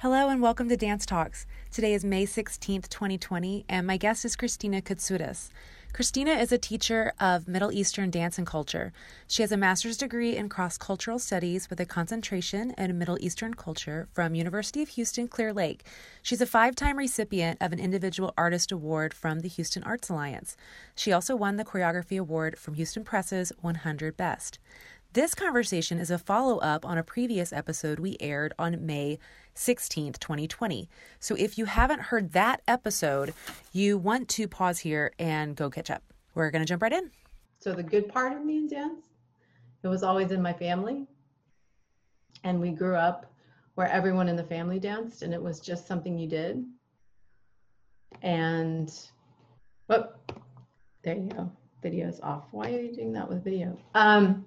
Hello and welcome to Dance Talks. Today is May 16th, 2020, and my guest is Kristina Koutsoudas. Kristina is a teacher of Middle Eastern dance and culture. She has a master's degree in cross cultural studies with a concentration in Middle Eastern culture from University of Houston Clear Lake. She's a five time recipient of an Individual Artist Award from the Houston Arts Alliance. She also won the Choreography Award from Houston Press's 100 Best. This conversation is a follow up on a previous episode we aired on May 16th, 2020. So if you haven't heard that episode, you want to pause here and go catch up. We're going to jump right in. So, the good part of me in dance, it was always in my family. And we grew up where everyone in the family danced, and it was just something you did. And, whoop, there you go. Video's off. Why are you doing that with video? Um,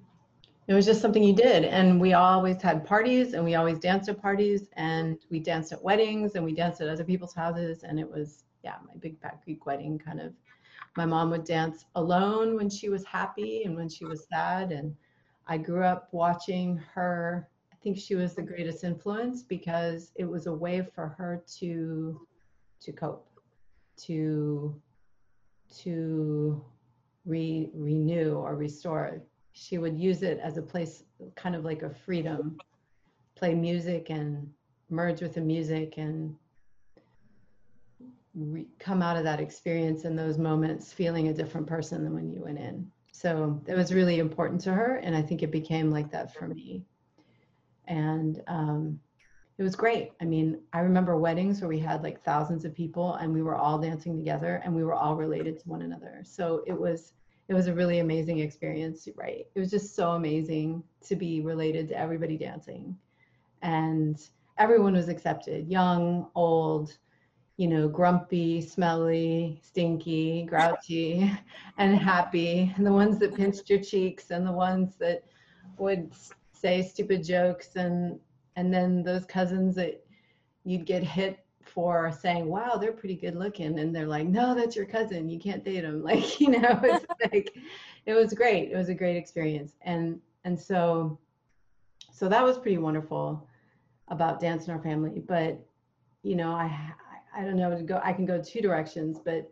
it was just something you did. And we always had parties and we always danced at parties and we danced at weddings and we danced at other people's houses. And it was yeah my big fat greek wedding kind of my mom would dance alone when she was happy and when she was sad. And i grew up watching her. I think she was the greatest influence because it was a way for her to to cope to to re, renew or restore she would use it as a place kind of like a freedom. Play music and merge with the music and re- come out of that experience in those moments feeling a different person than when you went in. So it was really important to her and i think it became like that for me. And um, it was great. I mean i remember weddings where we had like thousands of people and we were all dancing together and we were all related to one another. So it was it was a really amazing experience, right? It was just so amazing to be related to everybody dancing. And everyone was accepted young, old, you know, grumpy, smelly, stinky, grouchy, and happy. And the ones that pinched your cheeks and the ones that would say stupid jokes and and then those cousins that you'd get hit for saying, wow, they're pretty good looking. And they're like, no, that's your cousin. You can't date him. Like, you know, it's like, it was great. It was a great experience. And, and so, so that was pretty wonderful about dance in our family. But, you know, I, I don't know to go, I can go two directions, but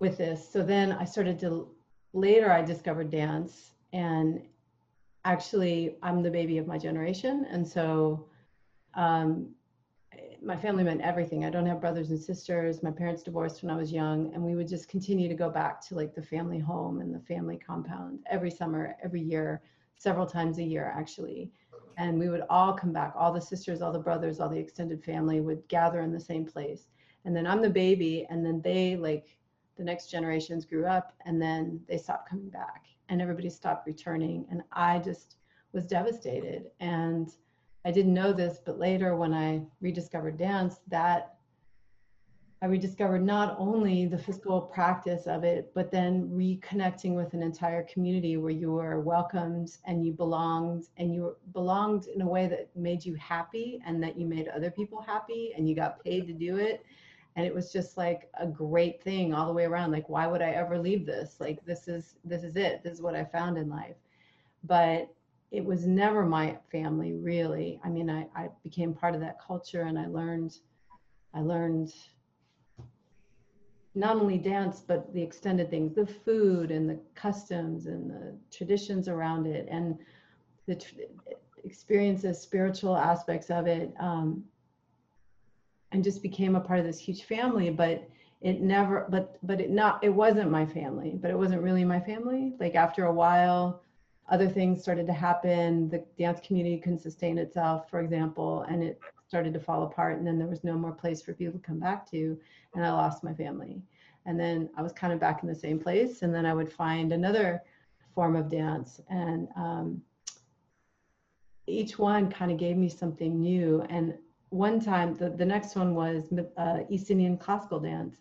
with this. So then I started to, later I discovered dance and actually I'm the baby of my generation. And so, um, my family meant everything. I don't have brothers and sisters. My parents divorced when I was young, and we would just continue to go back to like the family home and the family compound every summer, every year, several times a year actually. And we would all come back, all the sisters, all the brothers, all the extended family would gather in the same place. And then I'm the baby, and then they like the next generations grew up, and then they stopped coming back, and everybody stopped returning, and I just was devastated. And I didn't know this, but later when I rediscovered dance, that I rediscovered not only the physical practice of it, but then reconnecting with an entire community where you were welcomed and you belonged and you belonged in a way that made you happy and that you made other people happy and you got paid to do it. And it was just like a great thing all the way around. Like, why would I ever leave this? Like, this is, this is it. This is what I found in life. But it was never my family really. I mean I, I became part of that culture and i learned i learned not only dance but the extended things the food and the customs and the traditions around it and the tr- experiences spiritual aspects of it um, and just became a part of this huge family but it never but but it not it wasn't my family but it wasn't really my family. Like after a while other things started to happen. The dance community couldn't sustain itself, for example, and it started to fall apart. And then there was no more place for people to come back to, and I lost my family. And then I was kind of back in the same place. And then I would find another form of dance, and um, each one kind of gave me something new. And one time, the, the next one was uh, East Indian classical dance.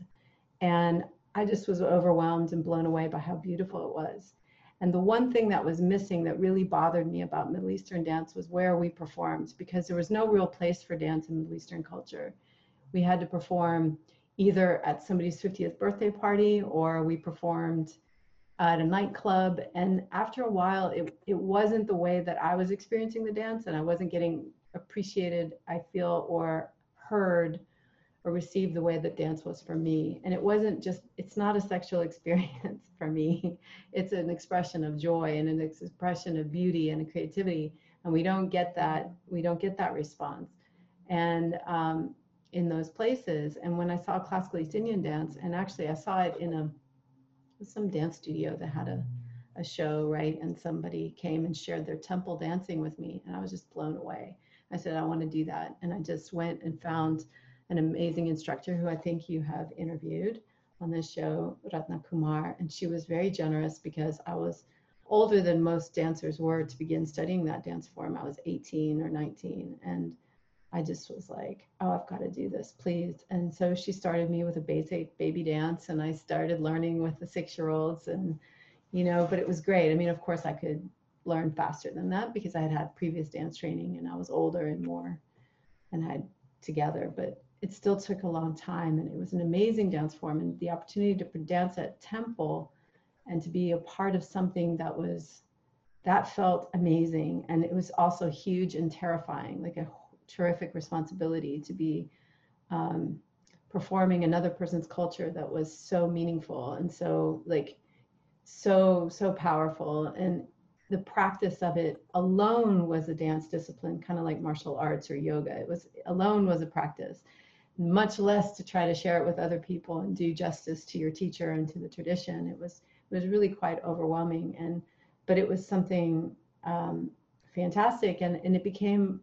And I just was overwhelmed and blown away by how beautiful it was. And the one thing that was missing that really bothered me about Middle Eastern dance was where we performed because there was no real place for dance in Middle Eastern culture. We had to perform either at somebody's 50th birthday party or we performed at a nightclub and after a while it, it wasn't the way that i was experiencing the dance and i wasn't getting appreciated i feel or heard or received the way that dance was for me and it wasn't just it's not a sexual experience for me it's an expression of joy and an expression of beauty and creativity and we don't get that we don't get that response and um, in those places and when i saw classical east indian dance and actually i saw it in a some dance studio that had a, a show, right? And somebody came and shared their temple dancing with me, and I was just blown away. I said, I want to do that. And I just went and found an amazing instructor who I think you have interviewed on this show, Ratna Kumar. And she was very generous because I was older than most dancers were to begin studying that dance form. I was 18 or 19. And I just was like, oh, I've got to do this, please. And so she started me with a basic baby dance, and I started learning with the six year olds. And, you know, but it was great. I mean, of course, I could learn faster than that because I had had previous dance training and I was older and more and had together, but it still took a long time. And it was an amazing dance form. And the opportunity to dance at Temple and to be a part of something that was that felt amazing and it was also huge and terrifying like a terrific responsibility to be um, performing another person's culture that was so meaningful and so like so so powerful and the practice of it alone was a dance discipline kind of like martial arts or yoga it was alone was a practice much less to try to share it with other people and do justice to your teacher and to the tradition it was it was really quite overwhelming and but it was something um, fantastic and and it became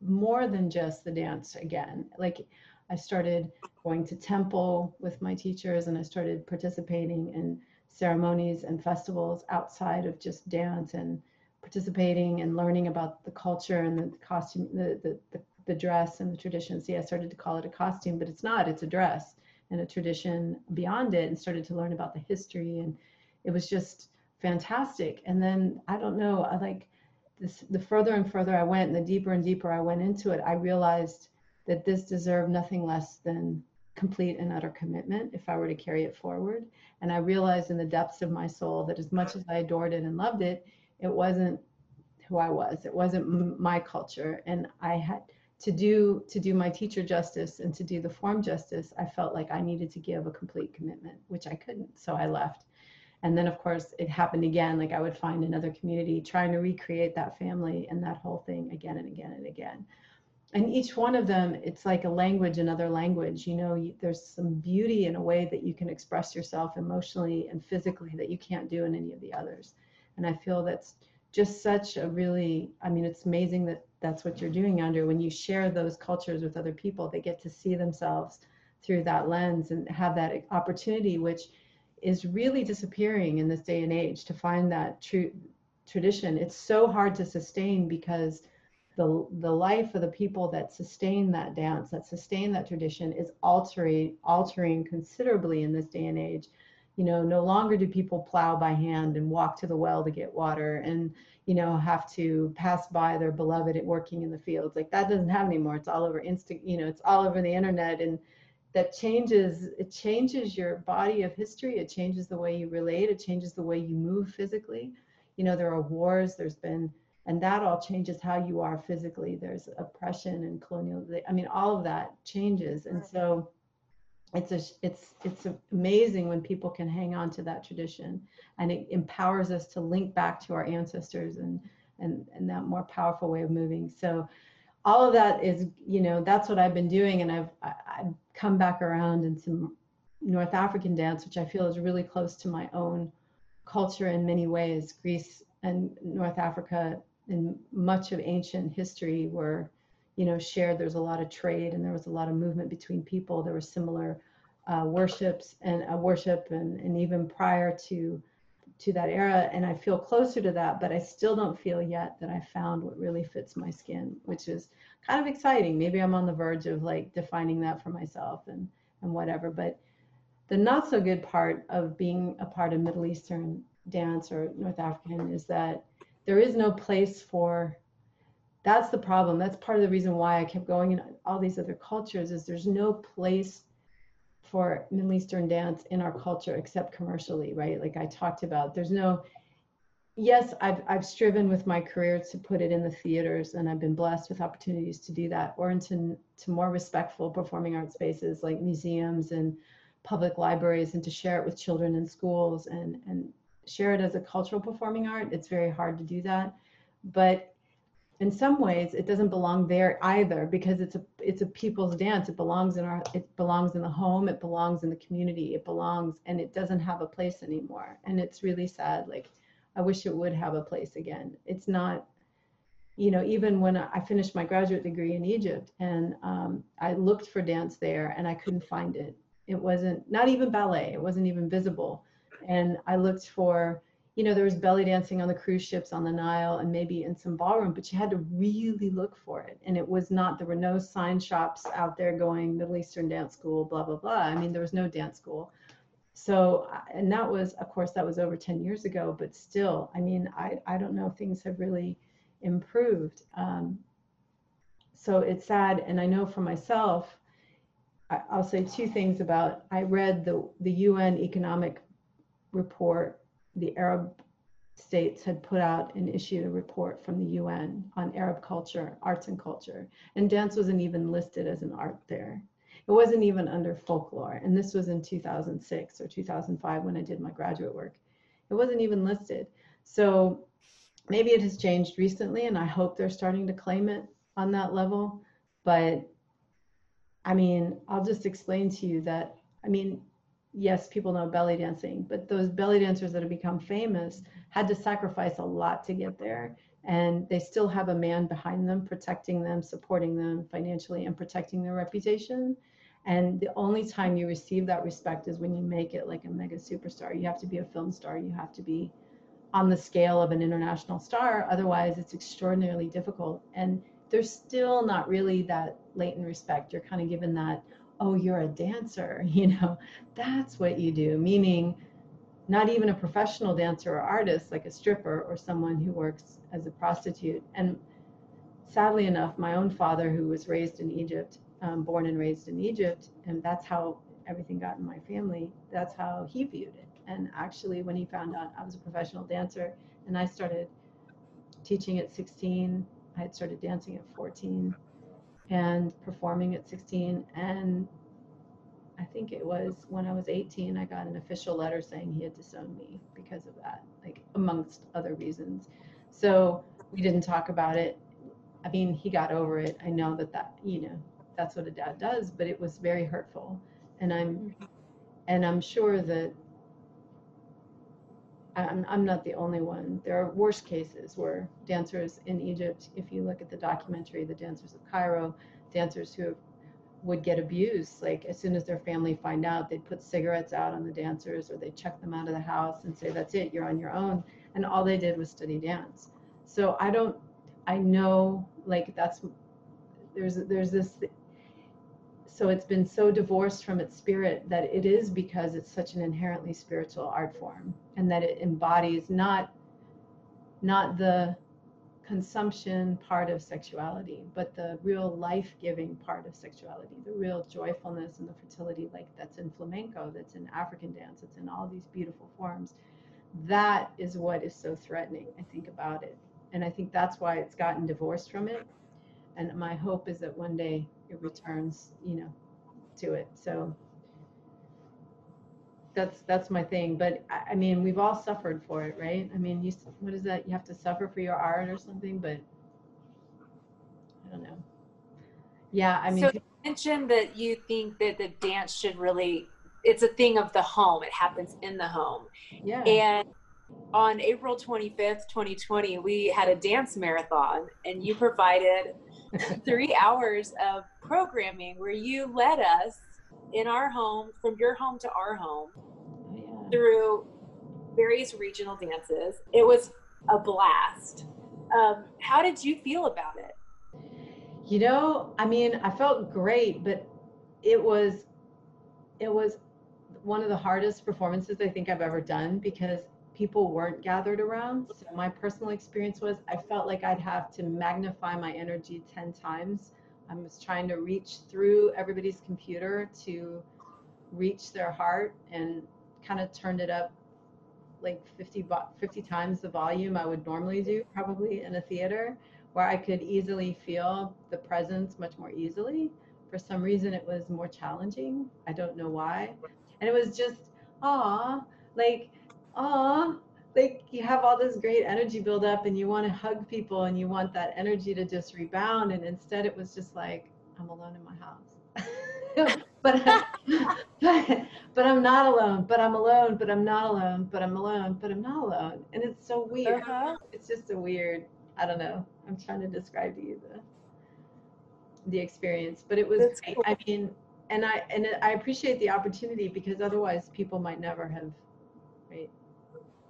more than just the dance again. Like I started going to temple with my teachers and I started participating in ceremonies and festivals outside of just dance and participating and learning about the culture and the costume, the, the, the, the dress and the traditions. See, I started to call it a costume, but it's not, it's a dress and a tradition beyond it and started to learn about the history and it was just fantastic. And then I don't know, I like this, the further and further I went and the deeper and deeper I went into it, I realized that this deserved nothing less than complete and utter commitment if I were to carry it forward. And I realized in the depths of my soul that as much as I adored it and loved it, it wasn't who I was. It wasn't my culture. And I had to do to do my teacher justice and to do the form justice, I felt like I needed to give a complete commitment, which I couldn't. So I left and then of course it happened again like i would find another community trying to recreate that family and that whole thing again and again and again and each one of them it's like a language another language you know you, there's some beauty in a way that you can express yourself emotionally and physically that you can't do in any of the others and i feel that's just such a really i mean it's amazing that that's what you're doing andrew. When you share those cultures with other people they get to see themselves through that lens and have that opportunity which is really disappearing in this day and age to find that true tradition. It's so hard to sustain because the the life of the people that sustain that dance that sustain that tradition is altering altering considerably in this day and age you know no longer do people plow by hand and walk to the well to get water and you know have to pass by their beloved at working in the fields. Like that doesn't happen anymore. It's all over insta you know it's all over the internet and that changes it changes your body of history. It changes the way you relate. It changes the way you move physically. You know there are wars. There's been and that all changes how you are physically. There's oppression and colonial i mean all of that changes. And so it's a, it's it's amazing when people can hang on to that tradition and it empowers us to link back to our ancestors and and and that more powerful way of moving. So all of that is you know that's what i've been doing and i've i've come back around into north african dance which i feel is really close to my own culture in many ways. Greece and north africa and much of ancient history were you know shared there's a lot of trade and there was a lot of movement between people there were similar uh, worships and uh, worship and, and even prior to to that era and I feel closer to that, but I still don't feel yet that I found what really fits my skin, which is kind of exciting. Maybe I'm on the verge of like defining that for myself and and whatever. But the not so good part of being a part of Middle Eastern dance or North African is that there is no place for that's the problem. That's part of the reason why I kept going in all these other cultures is there's no place for Middle Eastern dance in our culture except commercially, right? Like I talked about, there's no yes, I've I've striven with my career to put it in the theaters, and I've been blessed with opportunities to do that, or into to more respectful performing arts spaces like museums and public libraries, and to share it with children in schools and and share it as a cultural performing art. It's very hard to do that, but in some ways it doesn't belong there either because it's a it's a people's dance it belongs in our it belongs in the home it belongs in the community it belongs and it doesn't have a place anymore and it's really sad like I wish it would have a place again. It's not, you know, even when I finished my graduate degree in Egypt and um, I looked for dance there and I couldn't find it. It wasn't, not even ballet, it wasn't even visible. And I looked for, you know, there was belly dancing on the cruise ships on the Nile and maybe in some ballroom, but you had to really look for it. And it was not, there were no sign shops out there going Middle Eastern dance school, blah, blah, blah. I mean, there was no dance school so and that was of course that was over 10 years ago but still i mean i i don't know if things have really improved um, so it's sad and i know for myself I, i'll say two things about i read the the un economic report the arab states had put out and issued a report from the un on arab culture arts and culture and dance wasn't even listed as an art there it wasn't even under folklore. And this was in 2006 or 2005 when I did my graduate work. It wasn't even listed. So maybe it has changed recently, and I hope they're starting to claim it on that level. But I mean, I'll just explain to you that, I mean, yes, people know belly dancing, but those belly dancers that have become famous had to sacrifice a lot to get there. And they still have a man behind them, protecting them, supporting them financially, and protecting their reputation. And the only time you receive that respect is when you make it like a mega superstar. You have to be a film star. You have to be on the scale of an international star. Otherwise, it's extraordinarily difficult. And there's still not really that latent respect. You're kind of given that, oh, you're a dancer, you know, that's what you do. Meaning, not even a professional dancer or artist like a stripper or someone who works as a prostitute. And sadly enough, my own father, who was raised in Egypt, um, born and raised in Egypt, and that's how everything got in my family. That's how he viewed it. And actually, when he found out I was a professional dancer and I started teaching at 16, I had started dancing at 14 and performing at 16. And I think it was when I was 18, I got an official letter saying he had disowned me because of that, like amongst other reasons. So we didn't talk about it. I mean, he got over it. I know that that, you know, that's what a dad does, but it was very hurtful. And I'm and I'm sure that I'm, I'm not the only one. There are worse cases where dancers in Egypt, if you look at the documentary, the dancers of Cairo, dancers who would get abused. Like as soon as their family find out, they'd put cigarettes out on the dancers or they'd chuck them out of the house and say, that's it, you're on your own. And all they did was study dance. So I don't, I know like that's, there's, there's this so it's been so divorced from its spirit that it is because it's such an inherently spiritual art form and that it embodies not not the consumption part of sexuality but the real life-giving part of sexuality the real joyfulness and the fertility like that's in flamenco that's in african dance it's in all these beautiful forms. That is what is so threatening i think about it. And i think that's why it's gotten divorced from it. And my hope is that one day it returns, you know, to it. So that's that's my thing. But I, I mean, we've all suffered for it, right? I mean, you what is that? You have to suffer for your art or something, but I don't know. Yeah, I mean. So you mentioned that you think that the dance should really it's a thing of the home. It happens in the home. Yeah. And on April 25th, 2020, we had a dance marathon and you provided three hours of programming where you led us in our home, from your home to our home, yeah. through various regional dances. It was a blast. Um, how did you feel about it? You know, I mean, I felt great, but it was, it was one of the hardest performances I think I've ever done because people weren't gathered around. So my personal experience was I felt like I'd have to magnify my energy 10 times. I was trying to reach through everybody's computer to reach their heart and kind of turned it up like 50, 50 times the volume I would normally do, probably in a theater, where I could easily feel the presence much more easily. For some reason, it was more challenging. I don't know why. And it was just, ah, like, ah, like you have all this great energy build up and you want to hug people and you want that energy to just rebound. And instead, it was just like, I'm alone in my house. but, but but I'm not alone. But I'm alone. But I'm not alone. But I'm alone. But I'm not alone. And it's so weird. Uh-huh. It's just a weird. I don't know. I'm trying to describe to you the the experience, but it was. Cool. I mean, and I and I appreciate the opportunity because otherwise people might never have, right,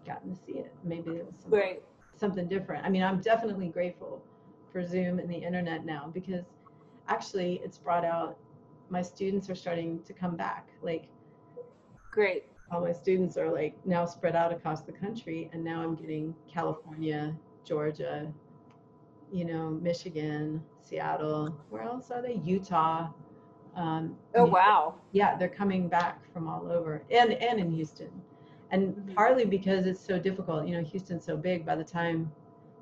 gotten to see it. Maybe it was something, right. something different. I mean, I'm definitely grateful for Zoom and the internet now because actually it's brought out my students are starting to come back. Like, great. All my students are like now spread out across the country, and now I'm getting California, Georgia, you know, Michigan, Seattle. Where else are they? Utah. Um, oh wow! Yeah, they're coming back from all over, and and in Houston, and mm-hmm. partly because it's so difficult. You know, Houston's so big. By the time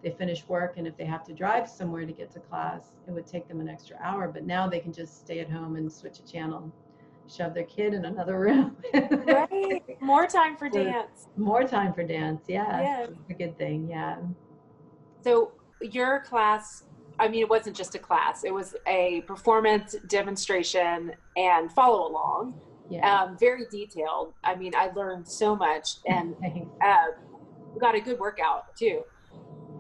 they finish work and if they have to drive somewhere to get to class, it would take them an extra hour. But now they can just stay at home and switch a channel, shove their kid in another room. right. More time for dance. More time for dance. Yeah. yeah. A good thing. Yeah. So your class, I mean, it wasn't just a class, it was a performance demonstration and follow along. Yeah. Um, very detailed. I mean, I learned so much and uh, got a good workout too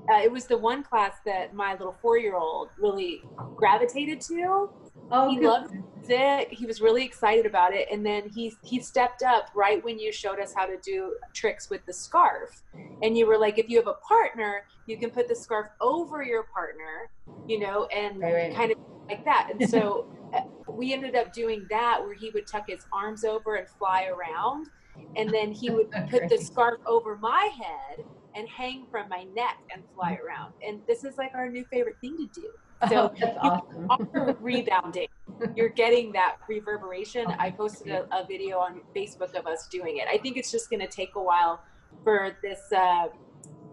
uh, it was the one class that my little four year old really gravitated to. Oh, he good. loved it. He was really excited about it, and then he he stepped up right when you showed us how to do tricks with the scarf, and you were like, if you have a partner, you can put the scarf over your partner, you know, and right, right. kind of like that. And so uh, we ended up doing that where he would tuck his arms over and fly around, and then he would put the scarf over my head and hang from my neck and fly around. And this is like our new favorite thing to do. So oh, awesome. rebounding. You're getting that reverberation. Oh, I posted a, a, video on Facebook of us doing it. I think it's just going to take a while for this uh,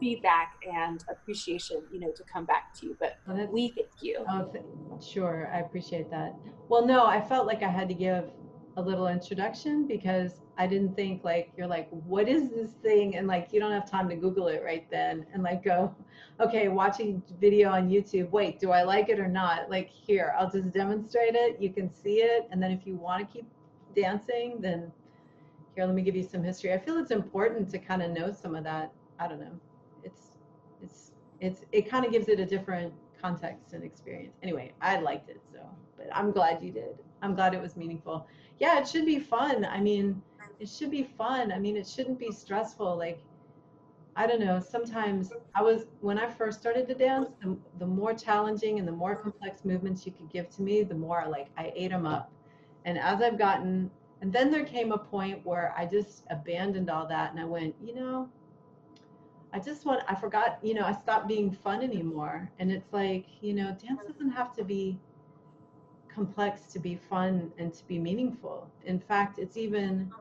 feedback and appreciation, you know, to come back to you. But oh, well, we thank you. Oh, th- sure. I appreciate that. Well, no, I felt like I had to give a little introduction because I didn't think like you're like what is this thing and like you don't have time to google it right then and like go okay watching video on YouTube wait do I like it or not like here I'll just demonstrate it you can see it and then if you want to keep dancing then here let me give you some history I feel it's important to kind of know some of that I don't know it's it's it's it kind of gives it a different context and experience anyway I liked it so but I'm glad you did I'm glad it was meaningful yeah, it should be fun. I mean, it should be fun. I mean, it shouldn't be stressful. Like, I don't know. Sometimes I was, when I first started to dance, the, the more challenging and the more complex movements you could give to me, the more like I ate them up. And as I've gotten, and then there came a point where I just abandoned all that and I went, you know, I just want, I forgot, you know, I stopped being fun anymore. And it's like, you know, dance doesn't have to be complex to be fun and to be meaningful. In fact, it's even,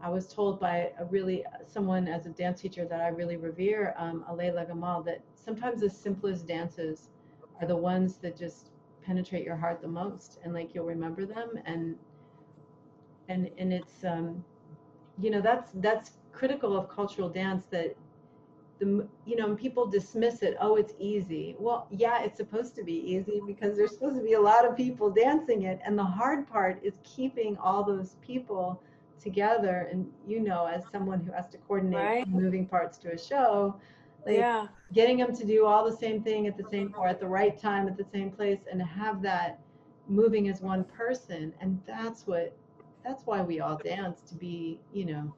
I was told by a really, someone as a dance teacher that I really revere, um, Alayla Gamal, that sometimes the simplest dances are the ones that just penetrate your heart the most and like you'll remember them and and and it's um you know that's that's critical of cultural dance that the you know people dismiss it oh it's easy well yeah it's supposed to be easy because there's supposed to be a lot of people dancing it and the hard part is keeping all those people together and you know as someone who has to coordinate right. moving parts to a show like yeah. getting them to do all the same thing at the same or at the right time at the same place and have that moving as one person and that's what that's why we all dance to be you know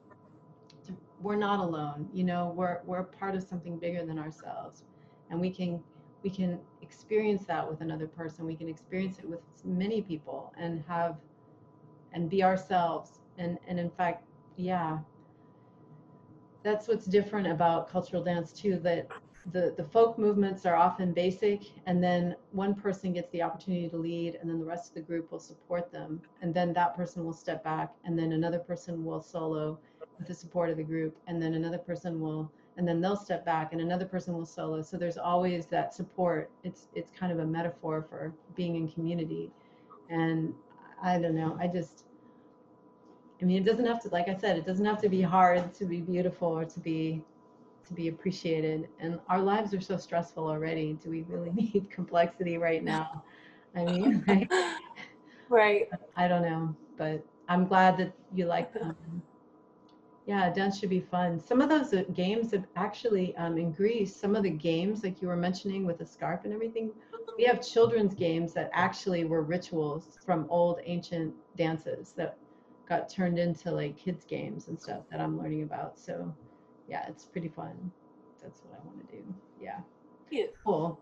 we're not alone you know we're we're part of something bigger than ourselves. And we can we can experience that with another person. We can experience it with many people and have and be ourselves. And and in fact yeah that's what's different about cultural dance too that the the folk movements are often basic and then one person gets the opportunity to lead and then the rest of the group will support them. And then that person will step back and then another person will solo with the support of the group and then another person will and then they'll step back and another person will solo. So there's always that support. It's it's kind of a metaphor for being in community. And i don't know i just i mean it doesn't have to like i said it doesn't have to be hard to be beautiful or to be to be appreciated. And our lives are so stressful already. Do we really need complexity right now? I mean right? Right. I don't know but i'm glad that you like them yeah, dance should be fun. Some of those uh, games have actually um, in Greece, some of the games like you were mentioning with the scarf and everything, we have children's games that actually were rituals from old ancient dances that got turned into like kids games and stuff that I'm learning about. So yeah, it's pretty fun. That's what I want to do. Yeah. Cute. Cool.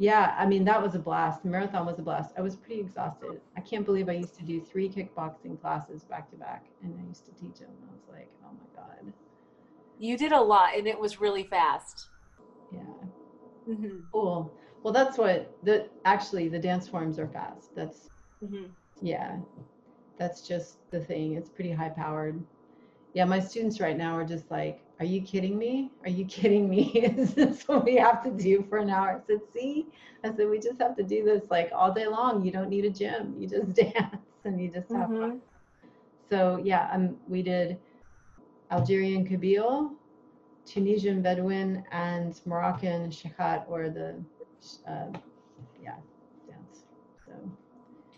Yeah, I mean that was a blast. The marathon was a blast. I was pretty exhausted. I can't believe I used to do three kickboxing classes back to back, and I used to teach them. I was like, oh my god. You did a lot, and it was really fast. Yeah. Mm-hmm. Cool. Well, that's what the actually the dance forms are fast. That's Mm-hmm. yeah. That's just the thing. It's pretty high powered. Yeah, my students right now are just like, are you kidding me? Are you kidding me? Is this what we have to do for an hour? I said, see, I said, we just have to do this like all day long. You don't need a gym. You just dance and you just have Mhm. fun. So yeah, um, we did Algerian Kabyle, Tunisian Bedouin, and Moroccan Shekhat, or the, uh, yeah, dance. So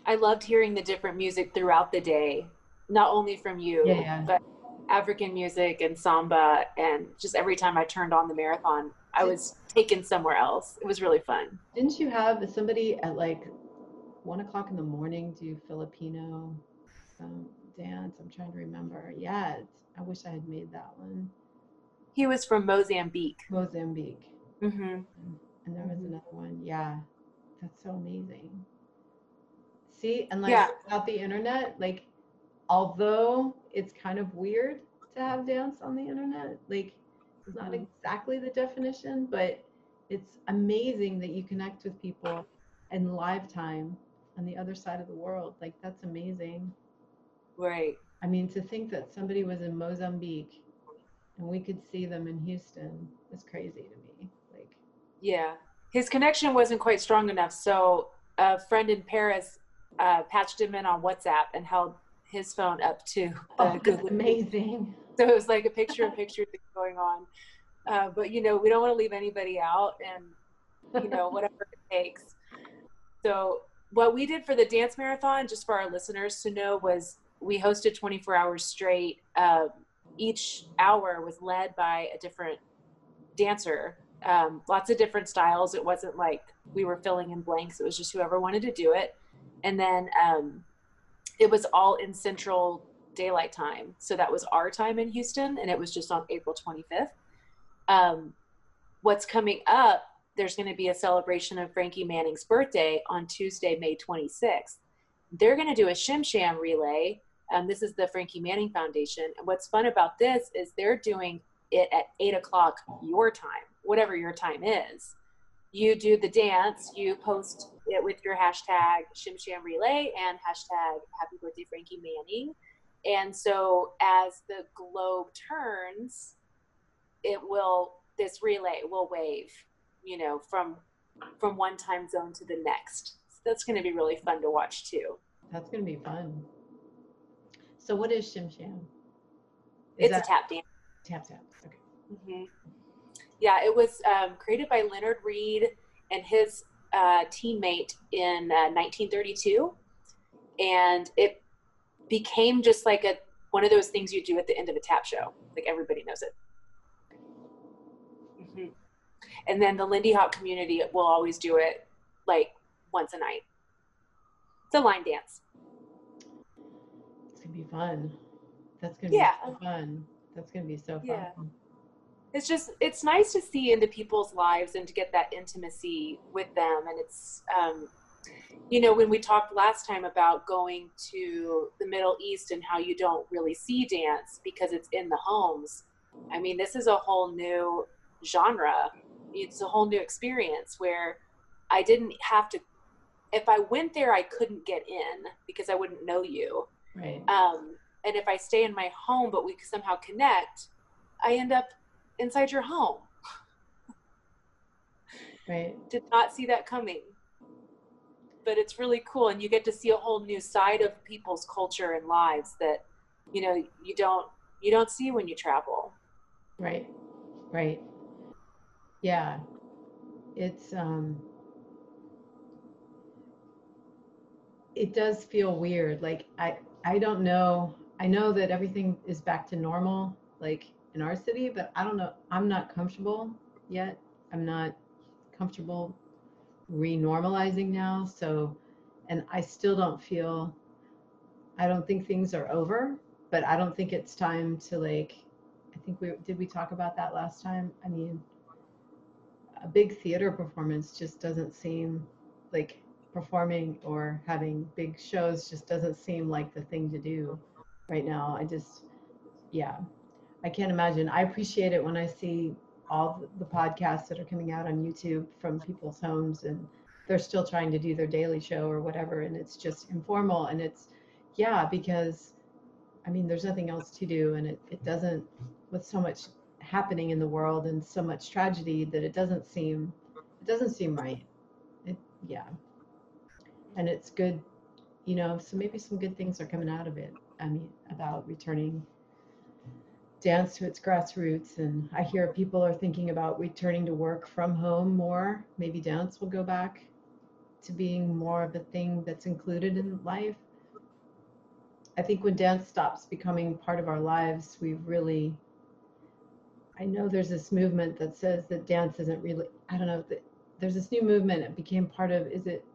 I loved hearing the different music throughout the day, not only from you, Yeah, yeah. but African music and samba. And just every time I turned on the marathon, I was taken somewhere else. It was really fun. didn't you have somebody at like one o'clock in the morning do Filipino um, dance? I'm trying to remember. Yeah, I wish I had made that one. He was from Mozambique. Mozambique. Mm-hmm. And there was Mhm. another one. Yeah. That's so amazing. See, and like Yeah. without the internet, like although it's kind of weird to have dance on the internet, like it's not Mhm. exactly the definition, but it's amazing that you connect with people in live time on the other side of the world. Like that's amazing. Right. I mean, to think that somebody was in Mozambique and we could see them in Houston is crazy to me. Like Yeah. His connection wasn't quite strong enough. So a friend in Paris uh, patched him in on WhatsApp and held his phone up to the Oh, that's amazing. So it was like a picture in picture thing going on. Uh, but you know, we don't want to leave anybody out and you know, whatever it takes. So what we did for the dance marathon, just for our listeners to know, was we hosted 24 hours straight. Um, each hour was led by a different dancer. Um, lots of different styles. It wasn't like we were filling in blanks. It was just whoever wanted to do it. And then um, it was all in Central Daylight Time. So that was our time in Houston, and it was just on April 25th. Um, what's coming up, there's going to be a celebration of Frankie Manning's birthday on Tuesday, May 26th. They're going to do a Shim Sham relay. Um, this is the Frankie Manning Foundation. And what's fun about this is they're doing it at 8 o'clock your time, whatever your time is. You do the dance, you post it with your hashtag Shim Sham Relay and hashtag Happy Birthday Frankie Manning. And so as the globe turns, it will this relay will wave, you know, from from one time zone to the next. So that's going to be really fun to watch too. That's gonna be fun. So what is Shim Sham? Is It's that a tap dance. tap tap? Okay. hmm Yeah, it was um, created by Leonard Reed and his uh, teammate in uh, 1932, and it became just like a one of those things you do at the end of a tap show. Like everybody knows it. hmm And then the Lindy Hop community will always do it like once a night. It's a line dance. It's gonna be fun. That's gonna Yeah. be so fun. That's gonna be so fun. Yeah. It's just it's nice to see into people's lives and to get that intimacy with them and it's um, you know when we talked last time about going to the middle east and how you don't really see dance because it's in the homes i mean this is a whole new genre it's a whole new experience where I didn't have to. If I went there, I couldn't get in because I wouldn't know you. Right. Um, and if I stay in my home, but we somehow connect, I end up inside your home. Right. Did not see that coming. But it's really cool, and you get to see a whole new side of people's culture and lives that, you know, you don't you don't see when you travel. Right. Right. Yeah. It's um it does feel weird. Like I I don't know. I know that everything is back to normal like in our city, but I don't know. I'm not comfortable yet. I'm not comfortable renormalizing now. So and I still don't feel I don't think things are over, but I don't think it's time to like I think we did we talk about that last time? I mean, a big theater performance just doesn't seem like performing or having big shows just doesn't seem like the thing to do right now. I just yeah. I can't imagine. I appreciate it when I see all the podcasts that are coming out on YouTube from people's homes and they're still trying to do their daily show or whatever and it's just informal and it's yeah because I mean there's nothing else to do and it, it doesn't with so much happening in the world and so much tragedy that it doesn't seem it doesn't seem right it yeah and it's good you know so maybe some good things are coming out of it i mean about returning dance to its grassroots and i hear people are thinking about returning to work from home more maybe dance will go back to being more of a thing that's included in life i think when dance stops becoming part of our lives we've really I know there's this movement that says that dance isn't really, I don't know, there's this new movement. It became part of, is it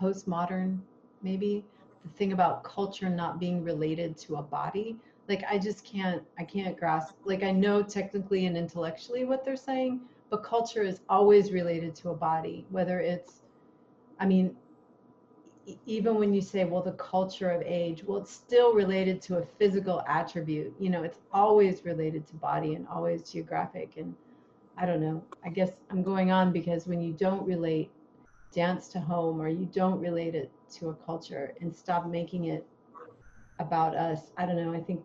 postmodern, maybe? The thing about culture not being related to a body. Like, I just can't, I can't grasp, like, I know technically and intellectually what they're saying, but culture is always related to a body, whether it's, I mean, even when you say well the culture of age well it's still related to a physical attribute you know it's always related to body and always geographic and i don't know i guess i'm going on because when you don't relate dance to home or you don't relate it to a culture and stop making it about us i don't know i think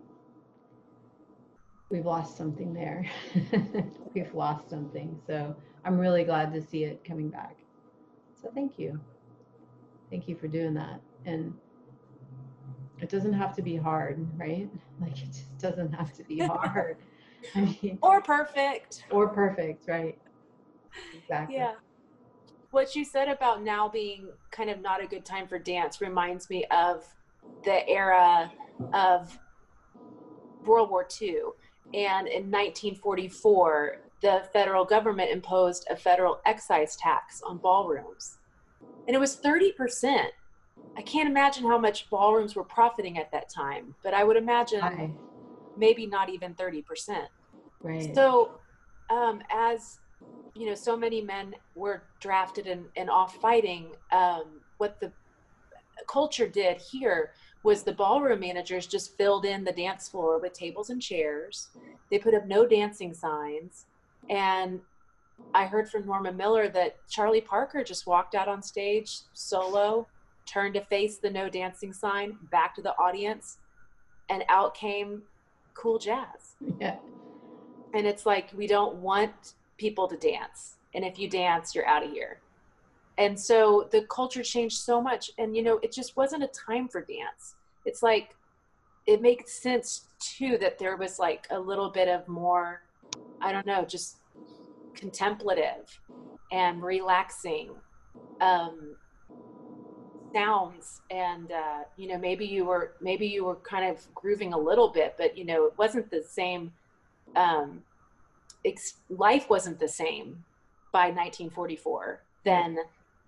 we've lost something there. We've lost something. So i'm really glad to see it coming back. So thank you. Thank you for doing that. And it doesn't have to be hard right? Like it just doesn't have to be hard. I mean, or perfect. or perfect right? Exactly. Yeah. What you said about now being kind of not a good time for dance reminds me of the era of world war ii and in 1944 the federal government imposed a federal excise tax on ballrooms and it was 30%. I can't imagine how much ballrooms were profiting at that time, but I would imagine Hi. maybe not even 30%. Right. So, um, as you know, so many men were drafted and, and off fighting. Um, what the culture did here was the ballroom managers just filled in the dance floor with tables and chairs. They put up no dancing signs, and I heard from Norma Miller that Charlie Parker just walked out on stage solo, turned to face the no dancing sign, back to the audience, and out came cool jazz. Yeah. And it's like we don't want people to dance. And if you dance, you're out of here. And so the culture changed so much. And, you know, it just wasn't a time for dance. It's like, it makes sense too that there was like a little bit of more, I don't know, just contemplative and relaxing um, sounds and uh, you know maybe you were maybe you were kind of grooving a little bit but you know it wasn't the same um, ex- life wasn't the same by 1944 than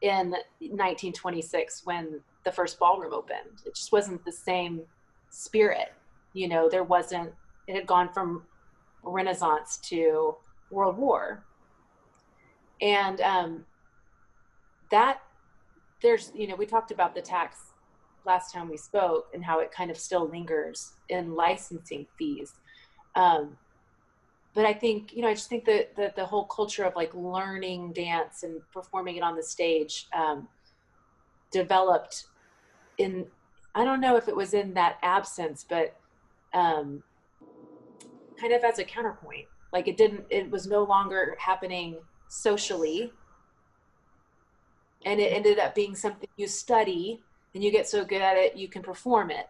in 1926 when the first ballroom opened. It just wasn't the same spirit you know there wasn't it had gone from renaissance to world war. And um, that there's you know we talked about the tax last time we spoke and how it kind of still lingers in licensing fees. Um, but I think you know I just think that the, the whole culture of like learning dance and performing it on the stage um, developed in I don't know if it was in that absence, but um, kind of as a counterpoint. Like it didn't, it was no longer happening socially. And it ended up being something you study and you get so good at it, you can perform it.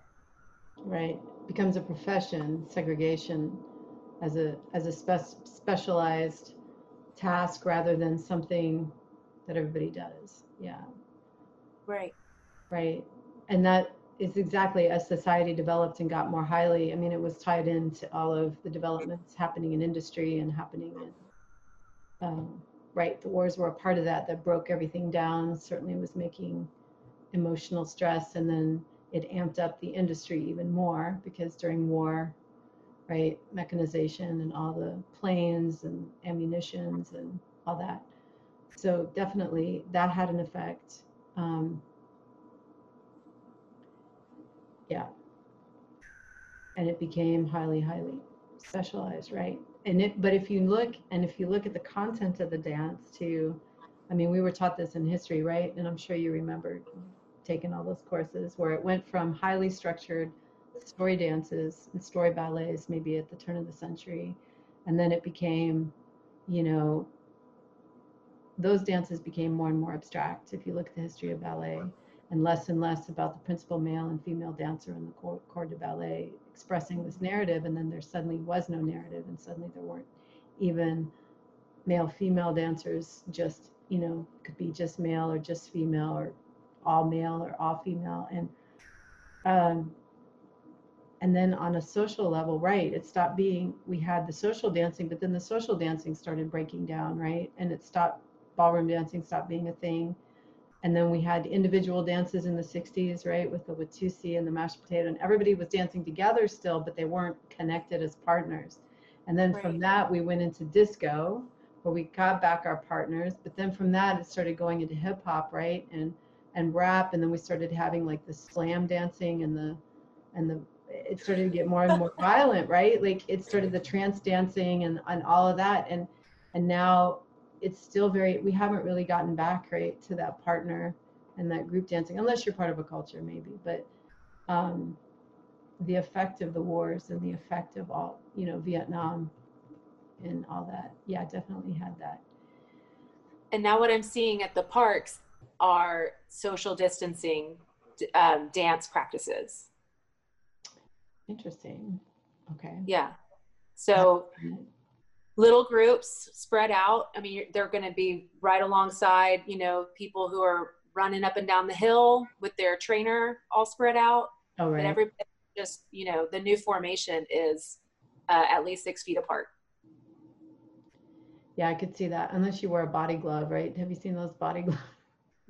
Right. Becomes a profession, segregation as a, as a spe- specialized task rather than something that everybody does. Yeah. Right. Right. And that is exactly as society developed and got more highly. I mean, it was tied into all of the developments happening in industry and happening in, um, right, the wars were a part of that, that broke everything down, certainly was making emotional stress. And then it amped up the industry even more because during war, right, mechanization and all the planes and ammunitions and all that. So definitely that had an effect. Um, yeah. And it became highly, highly specialized, right? And it, but if you look, and if you look at the content of the dance too, I mean, we were taught this in history, right? And I'm sure you remember taking all those courses where it went from highly structured story dances and story ballets, maybe at the turn of the century, and then it became, you know, those dances became more and more abstract. If you look at the history of ballet, and less and less about the principal male and female dancer in the corps, de ballet expressing this narrative and then there suddenly was no narrative and suddenly there weren't even male female dancers just you know could be just male or just female or all male or all female and um and then on a social level right it stopped being we had the social dancing but then the social dancing started breaking down right? And it stopped ballroom dancing stopped being a thing. And then we had individual dances in the 60s right with the watusi and the mashed potato and everybody was dancing together still but they weren't connected as partners. And then right. from that we went into disco where we got back our partners but then from that it started going into hip hop right and and rap and then we started having like the slam dancing and the and the it started to get more and more violent right? Like it started the trance dancing and and all of that. And and now it's still very we haven't really gotten back right to that partner and that group dancing unless you're part of a culture maybe. But um, the effect of the wars and the effect of all you know vietnam and all that. Yeah definitely had that. And now what i'm seeing at the parks are social distancing um, dance practices interesting okay yeah so little groups spread out. I mean, they're going to be right alongside, you know, people who are running up and down the hill with their trainer all spread out. Oh, right. But everybody just, you know, the new formation is uh, at least six feet apart. Yeah, I could see that. Unless you wear a body glove, right? Have you seen those body gloves?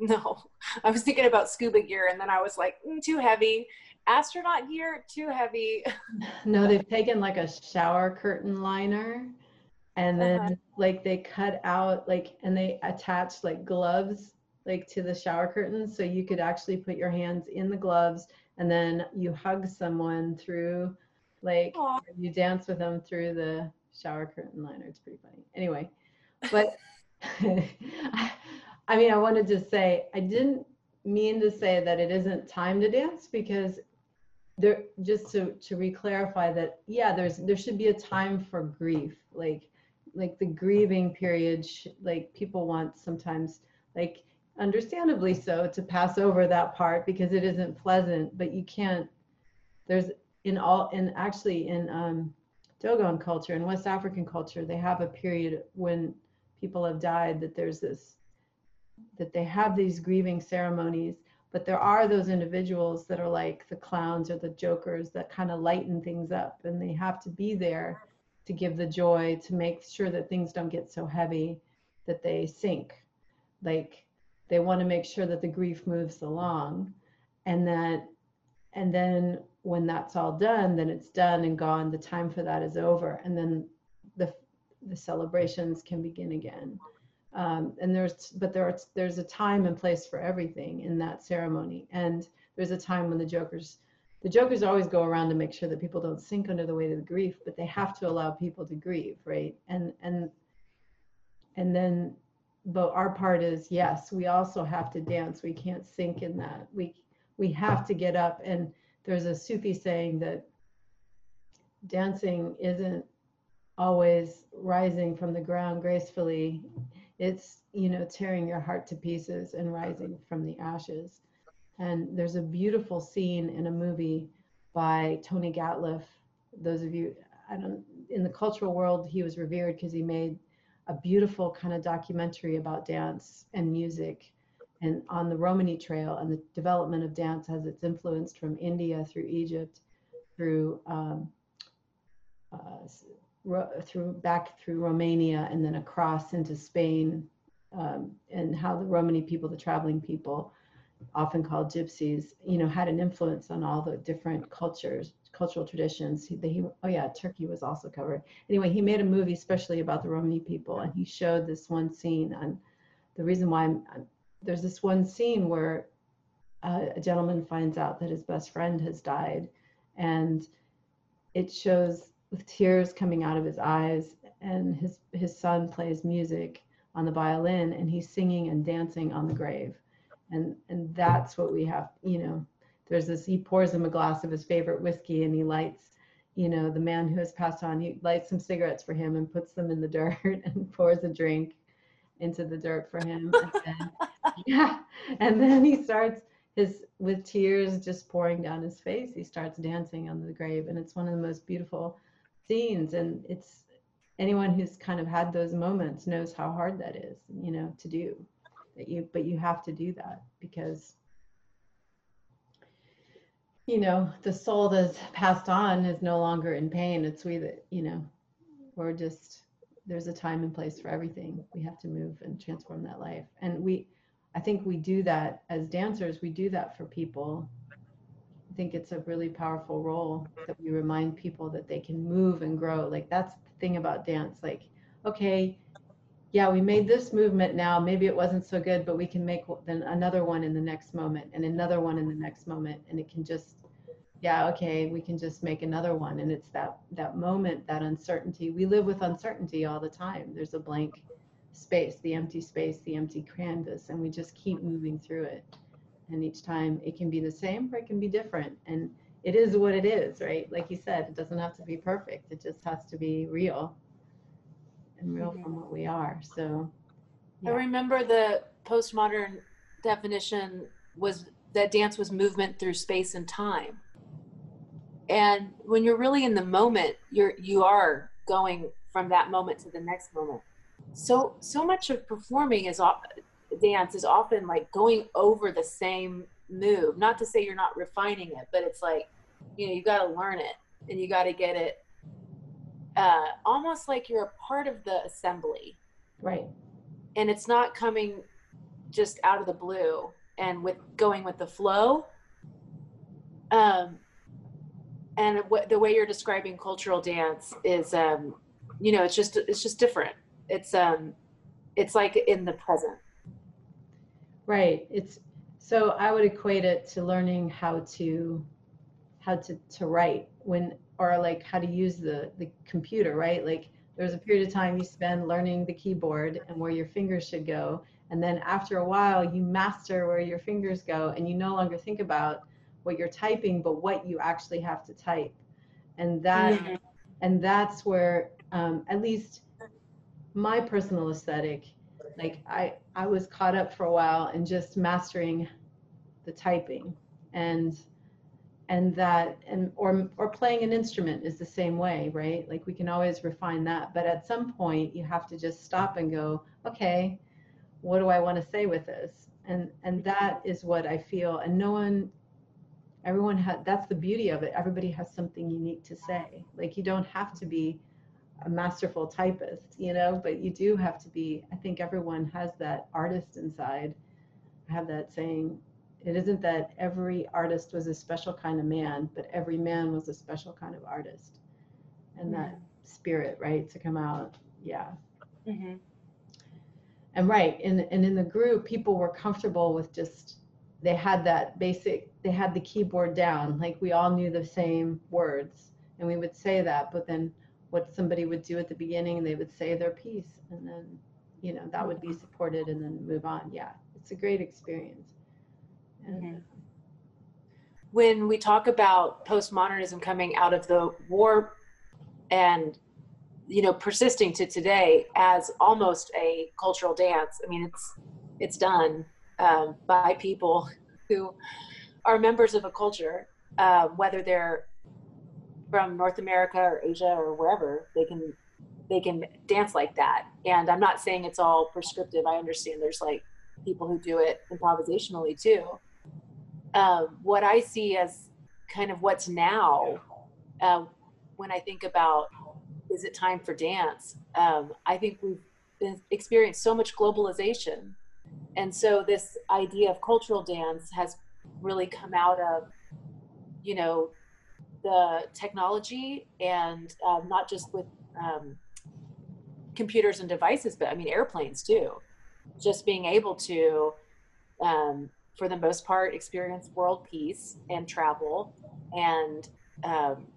No, I was thinking about scuba gear and then I was like, mm, too heavy. Astronaut gear, too heavy. no, they've taken like a shower curtain liner and then uh-huh. like they cut out like and they attached like gloves like to the shower curtains so you could actually put your hands in the gloves and then you hug someone through like Aww. you dance with them through the shower curtain liner it's pretty funny anyway but i mean i wanted to say i didn't mean to say that it isn't time to dance because there just to to reclarify that yeah there's there should be a time for grief like like the grieving period like people want sometimes like understandably so to pass over that part because it isn't pleasant but you can't there's in all in actually in um dogon culture and west african culture they have a period when people have died that there's this that they have these grieving ceremonies but there are those individuals that are like the clowns or the jokers that kind of lighten things up and they have to be there to give the joy to make sure that things don't get so heavy that they sink. Like they want to make sure that the grief moves along and that and then when that's all done then it's done and gone the time for that is over and then the the celebrations can begin again um, and there's but there's there's a time and place for everything in that ceremony. And there's a time when the jokers the jokers always go around to make sure that people don't sink under the weight of the grief but they have to allow people to grieve right? And and and then but our part is yes we also have to dance. We can't sink in that. We we have to get up. And there's a sufi saying that dancing isn't always rising from the ground gracefully it's you know tearing your heart to pieces and rising from the ashes. And there's a beautiful scene in a movie by Tony Gatlif. Those of you i don't in the cultural world he was revered because he made a beautiful kind of documentary about dance and music and on the romani trail and the development of dance as it's influenced from india through egypt through um, uh, through back through Romania and then across into Spain, um, and how the Romani people, the traveling people, often called gypsies, you know, had an influence on all the different cultures, cultural traditions. He, he, oh yeah, Turkey was also covered. Anyway, he made a movie especially about the Romani people, and he showed this one scene. And the reason why I'm, I'm, there's this one scene where uh, a gentleman finds out that his best friend has died, and it shows with tears coming out of his eyes and his his son plays music on the violin and he's singing and dancing on the grave. And and that's what we have you know there's this he pours him a glass of his favorite whiskey and he lights you know the man who has passed on he lights some cigarettes for him and puts them in the dirt and pours a drink into the dirt for him. And then, yeah and then he starts his with tears just pouring down his face he starts dancing on the grave. And it's one of the most beautiful scenes and it's anyone who's kind of had those moments knows how hard that is you know to do that you but you have to do that because you know the soul that's passed on is no longer in pain. It's we that you know we're just there's a time and place for everything. We have to move and transform that life. And we i think we do that as dancers we do that for people think it's a really powerful role that we remind people that they can move and grow. Like that's the thing about dance. Like, okay, yeah, we made this movement now. Maybe it wasn't so good, but we can make then another one in the next moment and another one in the next moment. And it can just, yeah, okay, we can just make another one. And it's that that moment, that uncertainty. We live with uncertainty all the time. There's a blank space, the empty space, the empty canvas, and we just keep moving through it and each time it can be the same or it can be different. And it is what it is right? Like you said it doesn't have to be perfect. It just has to be real and real mm-hmm. from what we are. So yeah. i remember the postmodern definition was that dance was movement through space and time. And when you're really in the moment you're you are going from that moment to the next moment. So so much of performing is dance is often like going over the same move. Not to say you're not refining it, but it's like, you know, you got to learn it and you got to get it uh, almost like you're a part of the assembly. Right. And it's not coming just out of the blue and with going with the flow. Um, and what, the way you're describing cultural dance is, um, you know, it's just, it's just different. It's, um, it's like in the present Right. It's so I would equate it to learning how to how to to write when or like how to use the the computer, right? Like there's a period of time you spend learning the keyboard and where your fingers should go and then after a while you master where your fingers go and you no longer think about what you're typing but what you actually have to type and that mm-hmm. and that's where um, at least my personal aesthetic like I I was caught up for a while in just mastering the typing and and that and or or playing an instrument is the same way right? Like we can always refine that but at some point you have to just stop and go okay what do i want to say with this? And and that is what i feel and no one everyone had that's the beauty of it. Everybody has something unique to say. Like you don't have to be a masterful typist, you know, but you do have to be, I think everyone has that artist inside. I have that saying, it isn't that every artist was a special kind of man, but every man was a special kind of artist. And that spirit, right, to come out. Yeah. Mm-hmm. And right, and, and in the group, people were comfortable with just they had that basic they had the keyboard down like we all knew the same words and we would say that but then what somebody would do at the beginning they would say their piece and then you know that would be supported and then move on yeah it's a great experience and, Mhm. when we talk about postmodernism coming out of the war and you know persisting to today as almost a cultural dance i mean it's it's done um, by people who are members of a culture uh, whether they're from north america or asia or wherever they can they can dance like that and i'm not saying it's all prescriptive i understand there's like people who do it improvisationally too um, what I see as kind of what's now uh, when I think about is it time for dance? Um, I think we've been experienced so much globalization. And so this idea of cultural dance has really come out of, you know, the technology and um, not just with um, computers and devices, but I mean, airplanes too. Just being able to um, for the most part, experience world peace and travel, and um,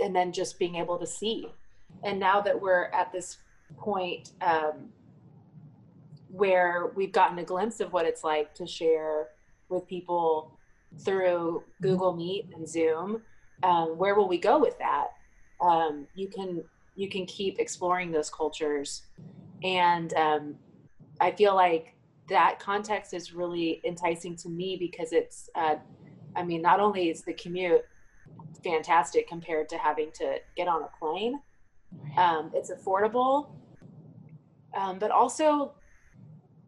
and then just being able to see. And now that we're at this point um, where we've gotten a glimpse of what it's like to share with people through Google Meet and Zoom, um, where will we go with that? Um, you can you can keep exploring those cultures, and um, I feel like that context is really enticing to me because it's uh, i mean not only is the commute fantastic compared to having to get on a plane um, it's affordable um, but also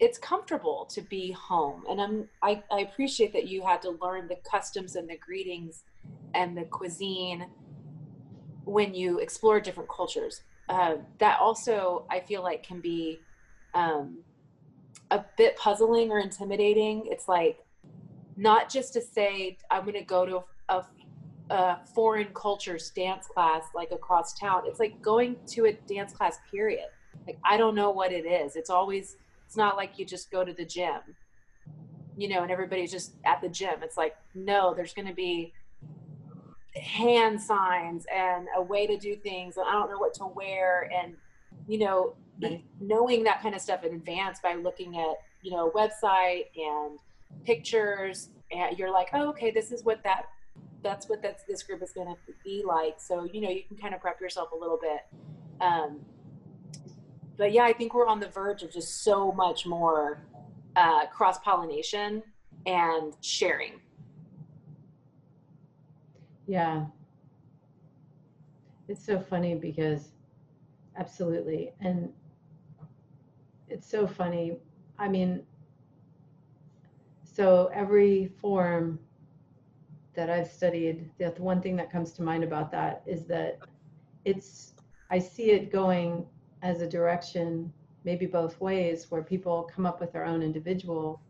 it's comfortable to be home and I'm, I, I appreciate that you had to learn the customs and the greetings and the cuisine when you explore different cultures uh, that also i feel like can be um, a bit puzzling or intimidating. It's like not just to say I'm going to go to a, a, foreign cultures dance class like across town. It's like going to a dance class. Period. Like I don't know what it is. It's always. It's not like you just go to the gym, you know, and everybody's just at the gym. It's like no, there's going to be hand signs and a way to do things and I don't know what to wear and you know knowing that kind of stuff in advance by looking at you know website and pictures and you're like oh okay this is what that that's what that's this group is going to be like so you know you can kind of prep yourself a little bit um, but yeah i think we're on the verge of just so much more uh, cross pollination and sharing yeah it's so funny because absolutely and it's so funny. I mean, so every form that I've studied, the one thing that comes to mind about that is that it's, I see it going as a direction, maybe both ways, where people come up with their own individual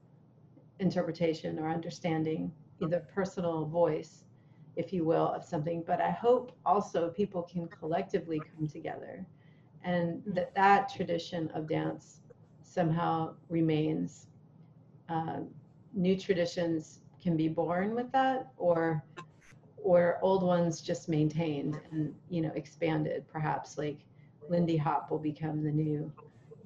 interpretation or understanding, either personal voice, if you will, of something. But I hope also people can collectively come together and that that tradition of dance somehow remains. Uh, new traditions can be born with that, or or old ones just maintained and you know expanded. Perhaps like Lindy Hop will become the new,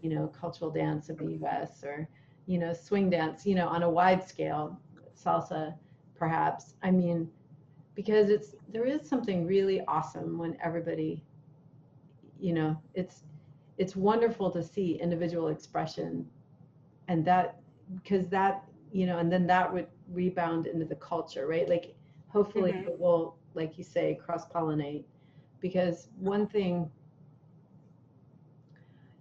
you know, cultural dance of the U.S. or you know swing dance, you know, on a wide scale, salsa, perhaps. I mean, because it's there is something really awesome when everybody, you know, it's it's wonderful to see individual expression and that because that you know and then that would rebound into the culture right like hopefully mm-hmm. it will like you say cross pollinate because one thing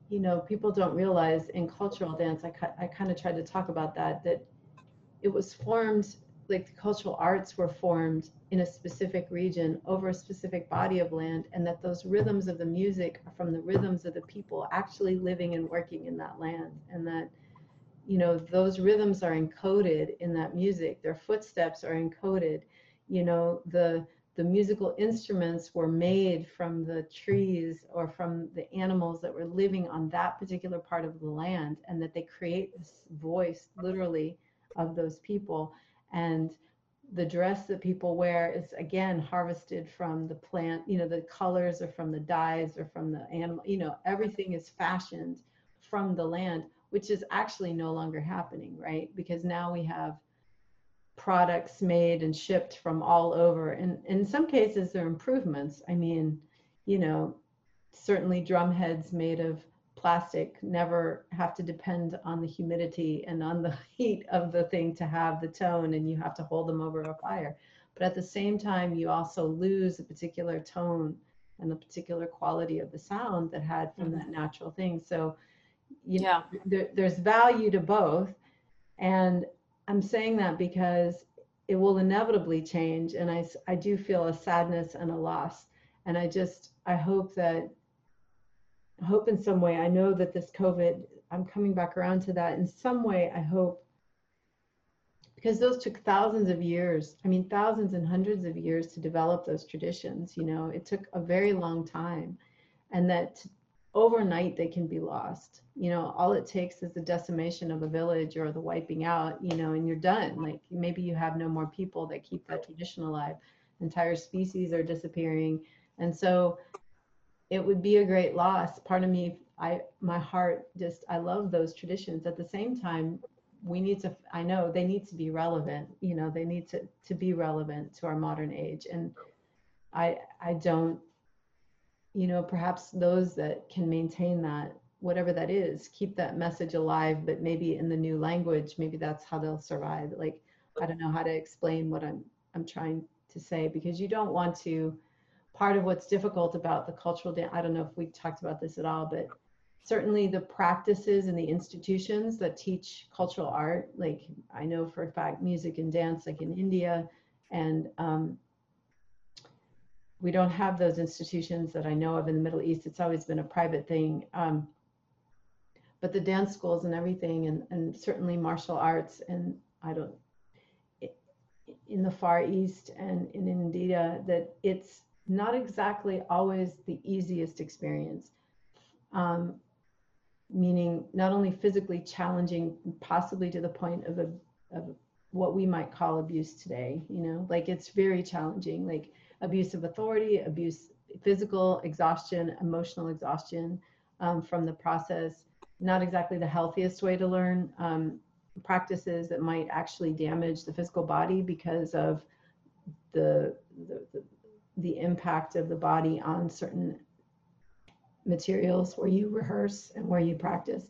you know people don't realize in cultural dance i, I kind of tried to talk about that that it was formed like the cultural arts were formed in a specific region over a specific body of land and that those rhythms of the music are from the rhythms of the people actually living and working in that land and that you know those rhythms are encoded in that music their footsteps are encoded you know the the musical instruments were made from the trees or from the animals that were living on that particular part of the land and that they create this voice literally of those people. And the dress that people wear is again harvested from the plant you know the colors are from the dyes or from the animal you know everything is fashioned from the land which is actually no longer happening right? Because now we have products made and shipped from all over. And in some cases there are improvements. I mean you know certainly drum heads made of plastic never have to depend on the humidity and on the heat of the thing to have the tone and you have to hold them over a fire. But at the same time you also lose a particular tone and the particular quality of the sound that had from mm-hmm. that natural thing. So you yeah. know, there, there's value to both. And i'm saying that because it will inevitably change and i i do feel a sadness and a loss and i just i hope that I hope in some way. I know that this COVID, I'm coming back around to that. In some way, I hope, because those took thousands of years. I mean, thousands and hundreds of years to develop those traditions. You know, it took a very long time, and that overnight they can be lost. You know, all it takes is the decimation of a village or the wiping out. You know, and you're done. Like maybe you have no more people that keep that tradition alive. Entire species are disappearing, and so it would be a great loss. Part of me, I my heart just I love those traditions. At the same time, we need to I know they need to be relevant. You know, they need to to be relevant to our modern age. And I I don't you know, perhaps those that can maintain that whatever that is, keep that message alive, but maybe in the new language, maybe that's how they'll survive. Like I don't know how to explain what I'm I'm trying to say because you don't want to part of what's difficult about the cultural dance, I don't know if we talked about this at all, but certainly the practices and the institutions that teach cultural art, like I know for a fact music and dance, like in India, and um, we don't have those institutions that I know of in the Middle East. It's always been a private thing. Um, but the dance schools and everything, and, and certainly martial arts, and I don't, in the Far East and in India, that it's not exactly always the easiest experience. Um, meaning not only physically challenging, possibly to the point of, a, of what we might call abuse today, you know, like it's very challenging, like abuse of authority, abuse, physical exhaustion, emotional exhaustion um, from the process, not exactly the healthiest way to learn. Um, practices that might actually damage the physical body because of the, the, the the impact of the body on certain materials where you rehearse and where you practice.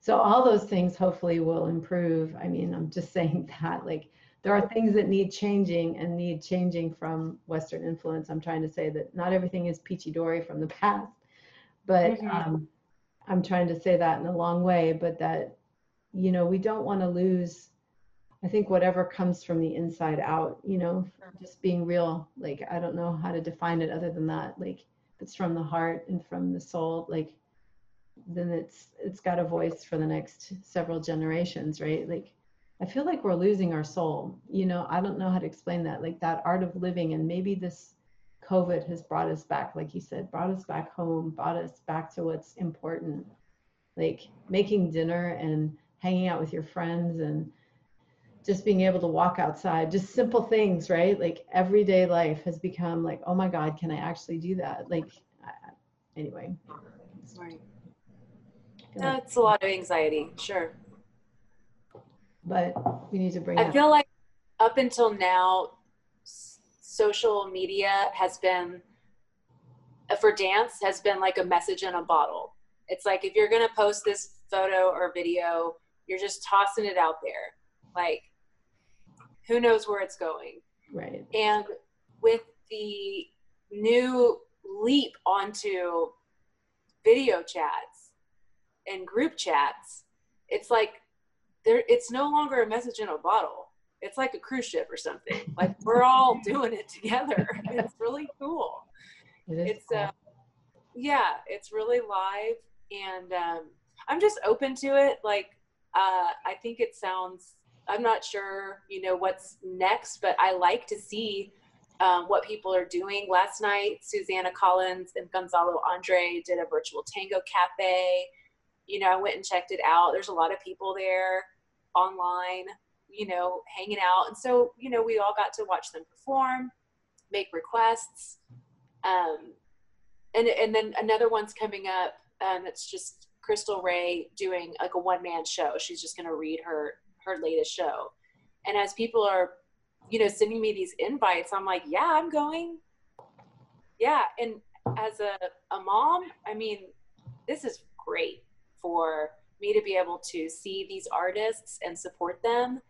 So all those things hopefully will improve. I mean, I'm just saying that like there are things that need changing and need changing from Western influence. I'm trying to say that not everything is peachy dory from the past, but mm-hmm. um, I'm trying to say that in a long way, but that, you know, we don't want to lose I think whatever comes from the inside out, you know, just being real. Like, I don't know how to define it other than that. Like, it's from the heart and from the soul, like, then it's it's got a voice for the next several generations, right? Like, I feel like we're losing our soul. You know, I don't know how to explain that. Like that art of living, and maybe this COVID has brought us back, like you said, brought us back home, brought us back to what's important, like making dinner and hanging out with your friends and just being able to walk outside, just simple things, right? Like everyday life has become like, oh my God, can I actually do that? Like, anyway. Right. That's a lot of anxiety, sure. But we need to bring. I feel like up until now, social media has been uh, for dance has been like a message in a bottle. It's like if you're gonna post this photo or video, you're just tossing it out there. Like who knows where it's going right and with the new leap onto video chats and group chats it's like there it's no longer a message in a bottle it's like a cruise ship or something like we're all doing it together it's really cool it it's cool. uh yeah it's really live and um i'm just open to it like uh i think it sounds I'm not sure, you know, what's next, but I like to see um, what people are doing. Last night, Susanna Collins and Gonzalo Andre did a virtual tango cafe. You know, I went and checked it out. There's a lot of people there online. you know, hanging out. And so, you know, we all got to watch them perform, make requests. Um, and, and then another one's coming up um, that's just Crystal Ray doing like a one man show. She's just going to read her, her latest show. And as people are, you know, sending me these invites, I'm like, yeah, I'm going. Yeah. And as a, a mom, I mean, this is great for me to be able to see these artists and support them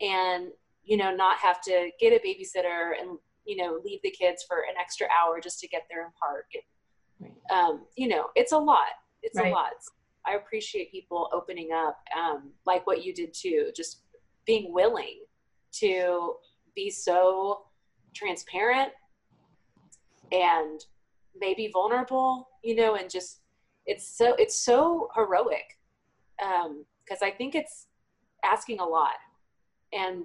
and you know not have to get a babysitter and you know leave the kids for an extra hour just to get there in park and, right. um, you know it's a lot it's right. a lot i appreciate people opening up um, like what you did too just being willing to be so transparent and maybe vulnerable you know and just it's so it's so heroic because um, I think it's asking a lot, and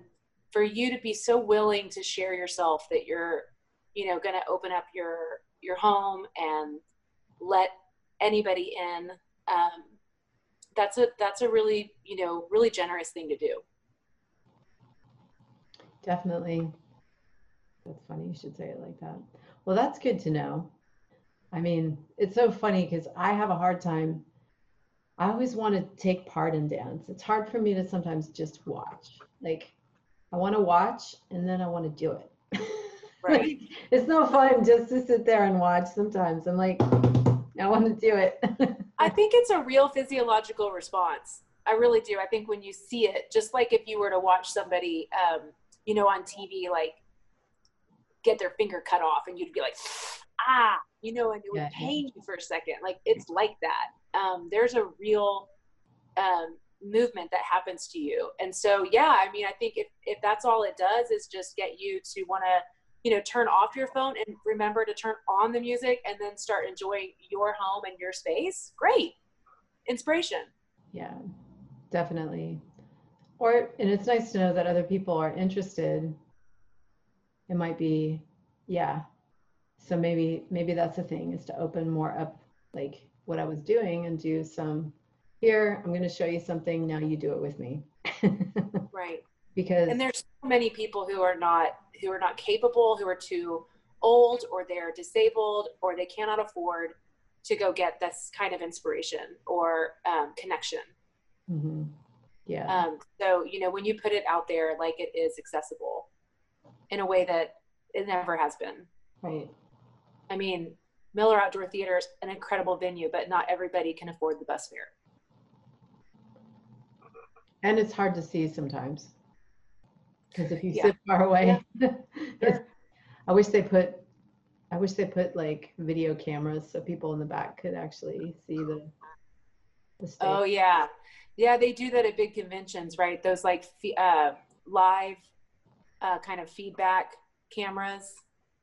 for you to be so willing to share yourself that you're, you know, going to open up your your home and let anybody in. Um, that's a that's a really you know really generous thing to do. Definitely. That's funny you should say it like that. Well, that's good to know. I mean, it's so funny because I have a hard time I always want to take part in dance. It's hard for me to sometimes just watch. Like, I want to watch and then I want to do it. Right. like, it's no fun just to sit there and watch sometimes. I'm like, I want to do it. I think it's a real physiological response. I really do. I think when you see it, just like if you were to watch somebody, um, you know, on TV, like get their finger cut off and you'd be like, ah, you know, and it would yeah, pain yeah. you for a second. Like it's like that um, there's a real um, movement that happens to you. And so, yeah, I mean, I think if, if that's all it does is just get you to want to, you know, turn off your phone and remember to turn on the music and then start enjoying your home and your space, great. Inspiration. Yeah, definitely. Or, and it's nice to know that other people are interested. It might be, yeah. So maybe, maybe that's the thing is to open more up, like what I was doing and do some here, I'm going to show you something. Now you do it with me. right. Because and there's so many people who are not who are not capable, who are too old or they're disabled or they cannot afford to go get this kind of inspiration or um, connection. Mm-hmm. Yeah. Um, so you know when you put it out there, like it is accessible in a way that it never has been. Right. I mean, Miller Outdoor Theater is an incredible venue, but not everybody can afford the bus fare. And it's hard to see sometimes. Because if you yeah. sit far away, yeah. I wish they put I wish they put like video cameras so people in the back could actually see the the stage. Oh yeah. Yeah, they do that at big conventions, right? Those like uh, live uh, kind of feedback cameras.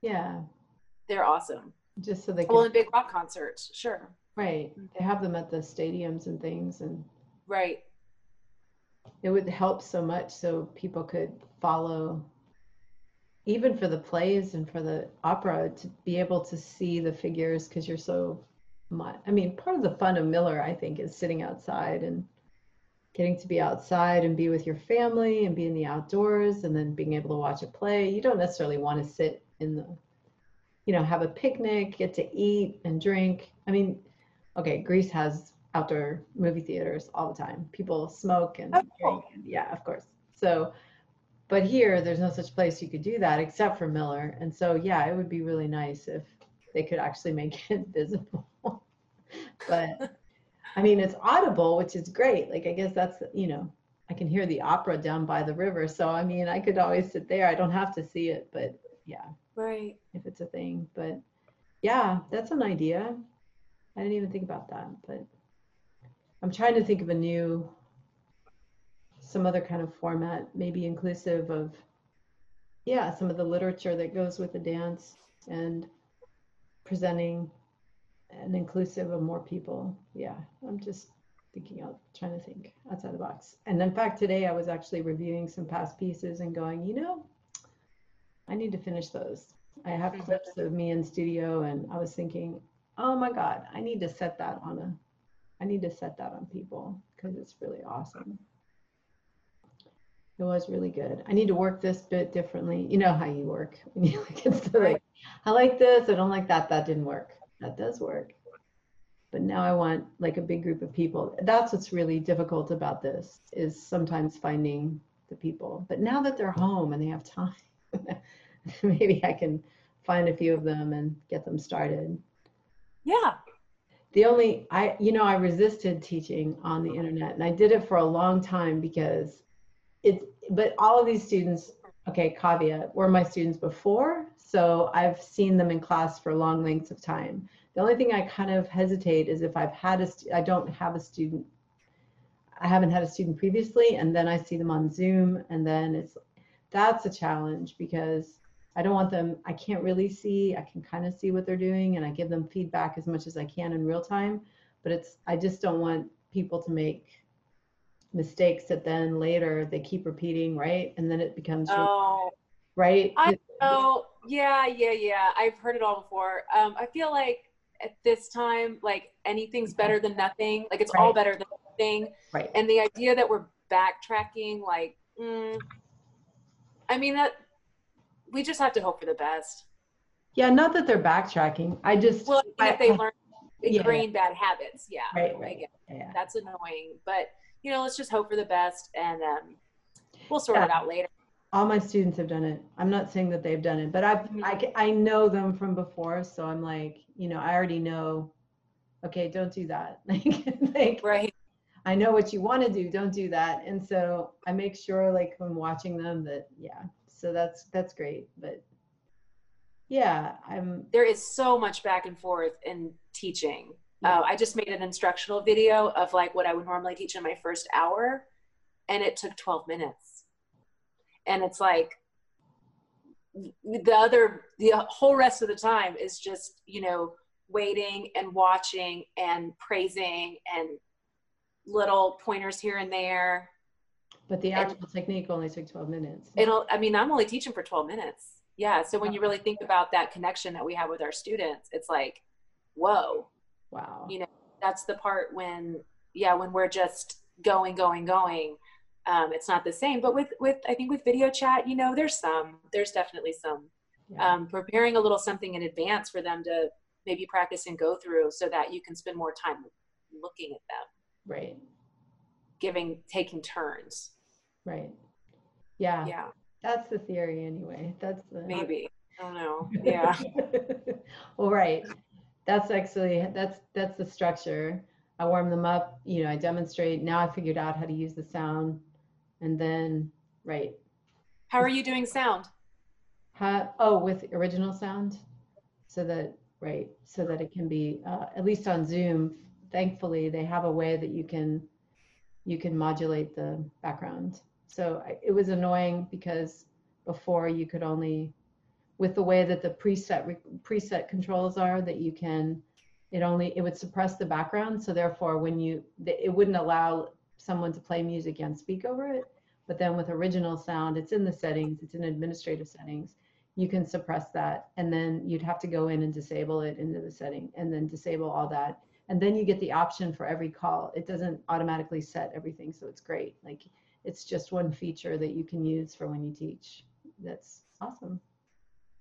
Yeah. They're awesome just so they can well in big rock concerts sure. Right. They have them at the stadiums and things and right. it would help so much so people could follow even for the plays and for the opera to be able to see the figures because you're so i mean part of the fun of miller i think is sitting outside and getting to be outside and be with your family and be in the outdoors and then being able to watch a play. You don't necessarily want to sit in the you know, have a picnic, get to eat and drink. I mean, okay, Greece has outdoor movie theaters all the time. People smoke and, oh. drink. yeah, of course. So, but here there's no such place you could do that except for Miller. And so, yeah, it would be really nice if they could actually make it visible. but I mean, it's audible, which is great. Like, I guess that's, you know, I can hear the opera down by the river. So, I mean, I could always sit there. I don't have to see it, but yeah. Right. If it's a thing. But yeah, that's an idea. I didn't even think about that, but I'm trying to think of a new, some other kind of format, maybe inclusive of, yeah, some of the literature that goes with the dance and presenting and inclusive of more people. Yeah, I'm just thinking out, trying to think outside the box. And in fact, today I was actually reviewing some past pieces and going, you know, I need to finish those. I have mm-hmm. clips of me in studio, and I was thinking, oh my God, I need to set that on a, I need to set that on people because it's really awesome. It was really good. I need to work this bit differently. You know how you work. When you like, it's like, I like this, I don't like that. That didn't work. That does work. But now I want like a big group of people. That's what's really difficult about this is sometimes finding the people. But now that they're home and they have time, maybe I can find a few of them and get them started. Yeah. The only I you know I resisted teaching on the internet and I did it for a long time because it's but all of these students okay caveat were my students before so I've seen them in class for long lengths of time. The only thing I kind of hesitate is if I've had a I don't have a student I haven't had a student previously and then I see them on Zoom and then it's that's a challenge because I don't want them, I can't really see, I can kind of see what they're doing and I give them feedback as much as I can in real time. But it's, I just don't want people to make mistakes that then later they keep repeating, right? And then it becomes, Oh, right? I know. Yeah, yeah, yeah. I've heard it all before. Um, I feel like at this time, like anything's better than nothing. Like it's all better than nothing. Right. And the idea that we're backtracking, like, mm, I mean, that we just have to hope for the best. Yeah, not that they're backtracking. I just, Well, and if I- they I- learn yeah. ingrained bad habits, yeah, right, right. Yeah. that's annoying. But you know, let's just hope for the best, and um, we'll sort it out later. all my students have done it. I'm not saying that they've done it, but I've, Mhm. I, I know them from before. So I'm like, you know, I already know, okay, don't do that. Like, like Right. I know what you want to do. Don't do that. And so I make sure like when watching them that, yeah, so that's, that's great. But yeah, I'm, there is so much back and forth in teaching. Yeah. Uh, I just made an instructional video of like what I would normally teach in my first hour, and it took 12 minutes. And it's like the other, the whole rest of the time is just, you know, waiting and watching and praising and little pointers here and there. but the actual technique only took 12 minutes. It'll, I mean, I'm only teaching for 12 minutes. Yeah. So when you really think about that connection that we have with our students, it's like, whoa, Wow. you know that's the part when yeah when we're just going going going um, it's not the same but with with i think with video chat you know there's some there's definitely some Yeah. um, preparing a little something in advance for them to maybe practice and go through so that you can spend more time looking at them right. giving taking turns Right. Yeah. yeah That's the theory anyway. That's the, maybe i don't know yeah well, right. That's actually that's that's the structure. I warm them up, you know, I demonstrate. Now I figured out how to use the sound. And then right. how are you doing sound How, oh, with original sound. So that right, so that it can be uh, at least on Zoom, thankfully they have a way that you can you can modulate the background. So I, it was annoying because before you could only with the way that the preset re- preset controls are that you can it only it would suppress the background. So therefore when you it wouldn't allow someone to play music and speak over it. But then with original sound it's in the settings it's in administrative settings. You can suppress that and then you'd have to go in and disable it into the setting and then disable all that and then you get the option for every call it doesn't automatically set everything so it's great like it's just one feature that you can use for when you teach that's awesome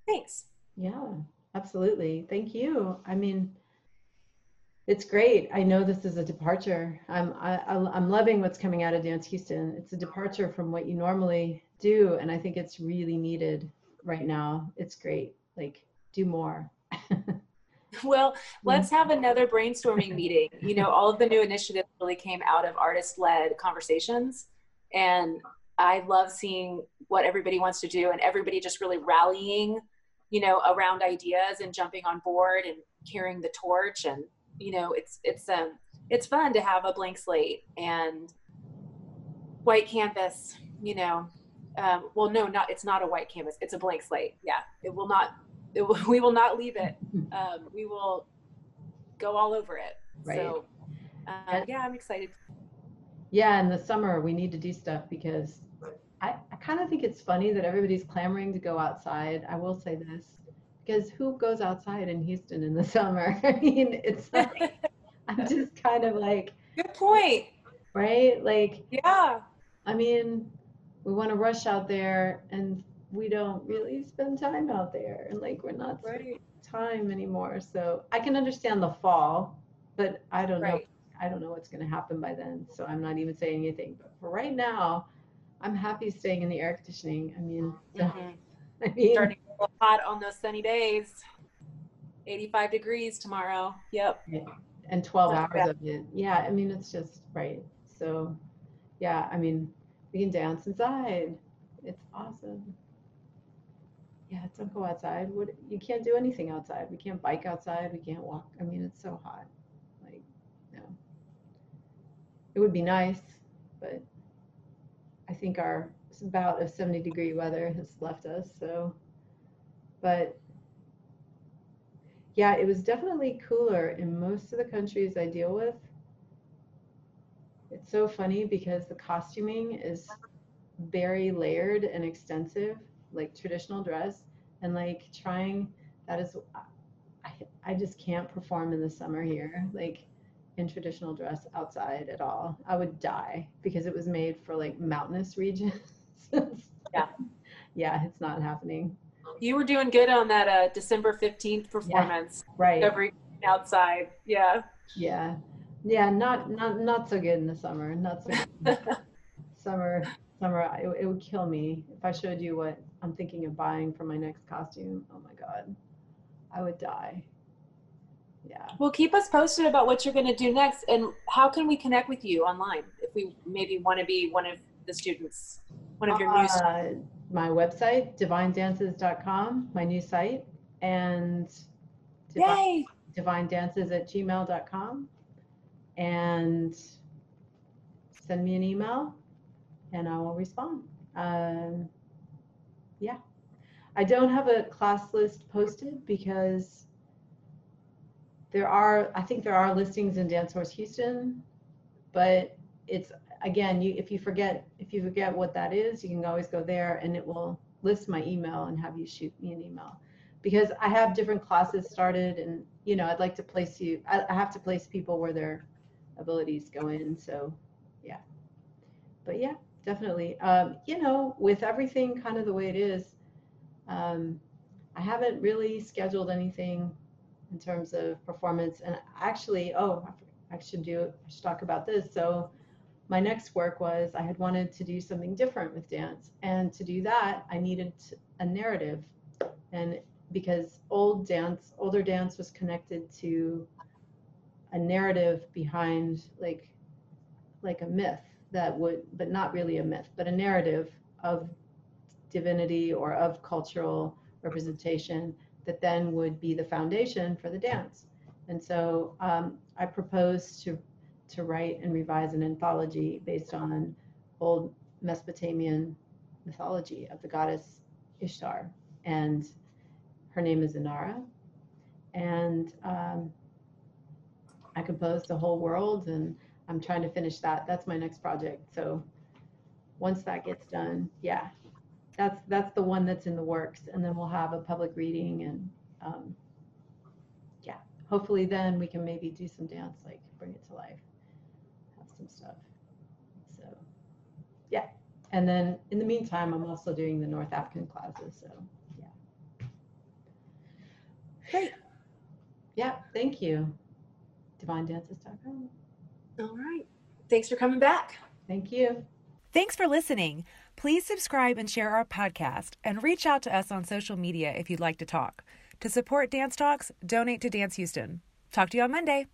thanks yeah, absolutely. Thank you. I mean, it's great. I know this is a departure. I'm I, I'm loving what's coming out of Dance Houston. It's a departure from what you normally do, and I think it's really needed right now. It's great. Like, do more. Well, let's have another brainstorming meeting. You know, all of the new initiatives really came out of artist led conversations. And I love seeing what everybody wants to do and everybody just really rallying, you know, around ideas and jumping on board and carrying the torch. And, you know, it's, it's, um, it's fun to have a blank slate and white canvas, you know. Um, well, no, not, it's not a white canvas. It's a blank slate. Yeah. It will not, it we will not leave it um, we will go all over it. Right. So, uh, yeah, I'm excited. Yeah, in the summer we need to do stuff because I, I kind of think it's funny that everybody's clamoring to go outside. I will say this because who goes outside in Houston in the summer? I mean, it's like I'm just kind of like, Good point. right? Like Yeah. I mean, we want to rush out there and we don't really spend time out there and like we're not Right. time anymore. So I can understand the fall, but I don't know. I don't know what's going to happen by then. So I'm not even saying anything. But for right now, I'm happy staying in the air conditioning. I mean, Mhm. I mean, Starting to get hot on those sunny days. 85 degrees tomorrow. Yep. and 12 Not hours bad. of it. Yeah, I mean, it's just right. So, yeah, I mean, we can dance inside. It's awesome. Yeah, don't go outside. What you can't do anything outside. We can't bike outside. We can't walk. I mean, it's so hot. Like, no. It would be nice, but I think our bout of 70 degree weather has left us. So, but yeah, it was definitely cooler in most of the countries I deal with. It's so funny because the costuming is very layered and extensive, like traditional dress, and like trying that is, I, I just can't perform in the summer here, like in traditional dress outside at all. I would die because it was made for like mountainous regions. Yeah. Yeah, it's not happening. You were doing good on that uh, December 15th performance. Right. Every outside. Yeah. Yeah. Yeah, not not not so good in the summer. Not so good. summer summer it, it would kill me if I showed you what I'm thinking of buying for my next costume. Oh my god. I would die. Yeah. Well, keep us posted about what you're going to do next and how can we connect with you online if we maybe want to be one of the students, one of your new students. Uh, my website, divinedances.com, my new site, and divine, Yay! divinedances at gmail.com. And send me an email and I will respond. Um, yeah. I don't have a class list posted because there are, I think there are listings in Dance Source Houston, but it's again, you if you forget if you forget what that is, you can always go there and it will list my email and have you shoot me an email because I have different classes started and you know I'd like to place you. I, I have to place people where their abilities go in. So yeah, but yeah, definitely. Um, you know, with everything kind of the way it is, um, I haven't really scheduled anything in terms of performance. And actually, oh, I should do. I should talk about this. So my next work was I had wanted to do something different with dance, and to do that, I needed a narrative, and because old dance, older dance was connected to a narrative behind like like a myth that would but not really a myth but a narrative of divinity or of cultural representation that then would be the foundation for the dance. And so um, i proposed to to write and revise an anthology based on old mesopotamian mythology of the goddess ishtar and her name is inara. And um, I composed the whole world and I'm trying to finish that. That's my next project. So once that gets done, yeah, that's that's the one that's in the works. And then we'll have a public reading and um, yeah, hopefully then we can maybe do some dance, like bring it to life, have some stuff. So yeah, and then in the meantime, I'm also doing the North African classes. So yeah. Great. Yeah, thank you. DivineDances.com. All right. Thanks for coming back. Thank you. Thanks for listening. Please subscribe and share our podcast and reach out to us on social media if you'd like to talk. To support Dance Talks, donate to Dance Houston. Talk to you on Monday.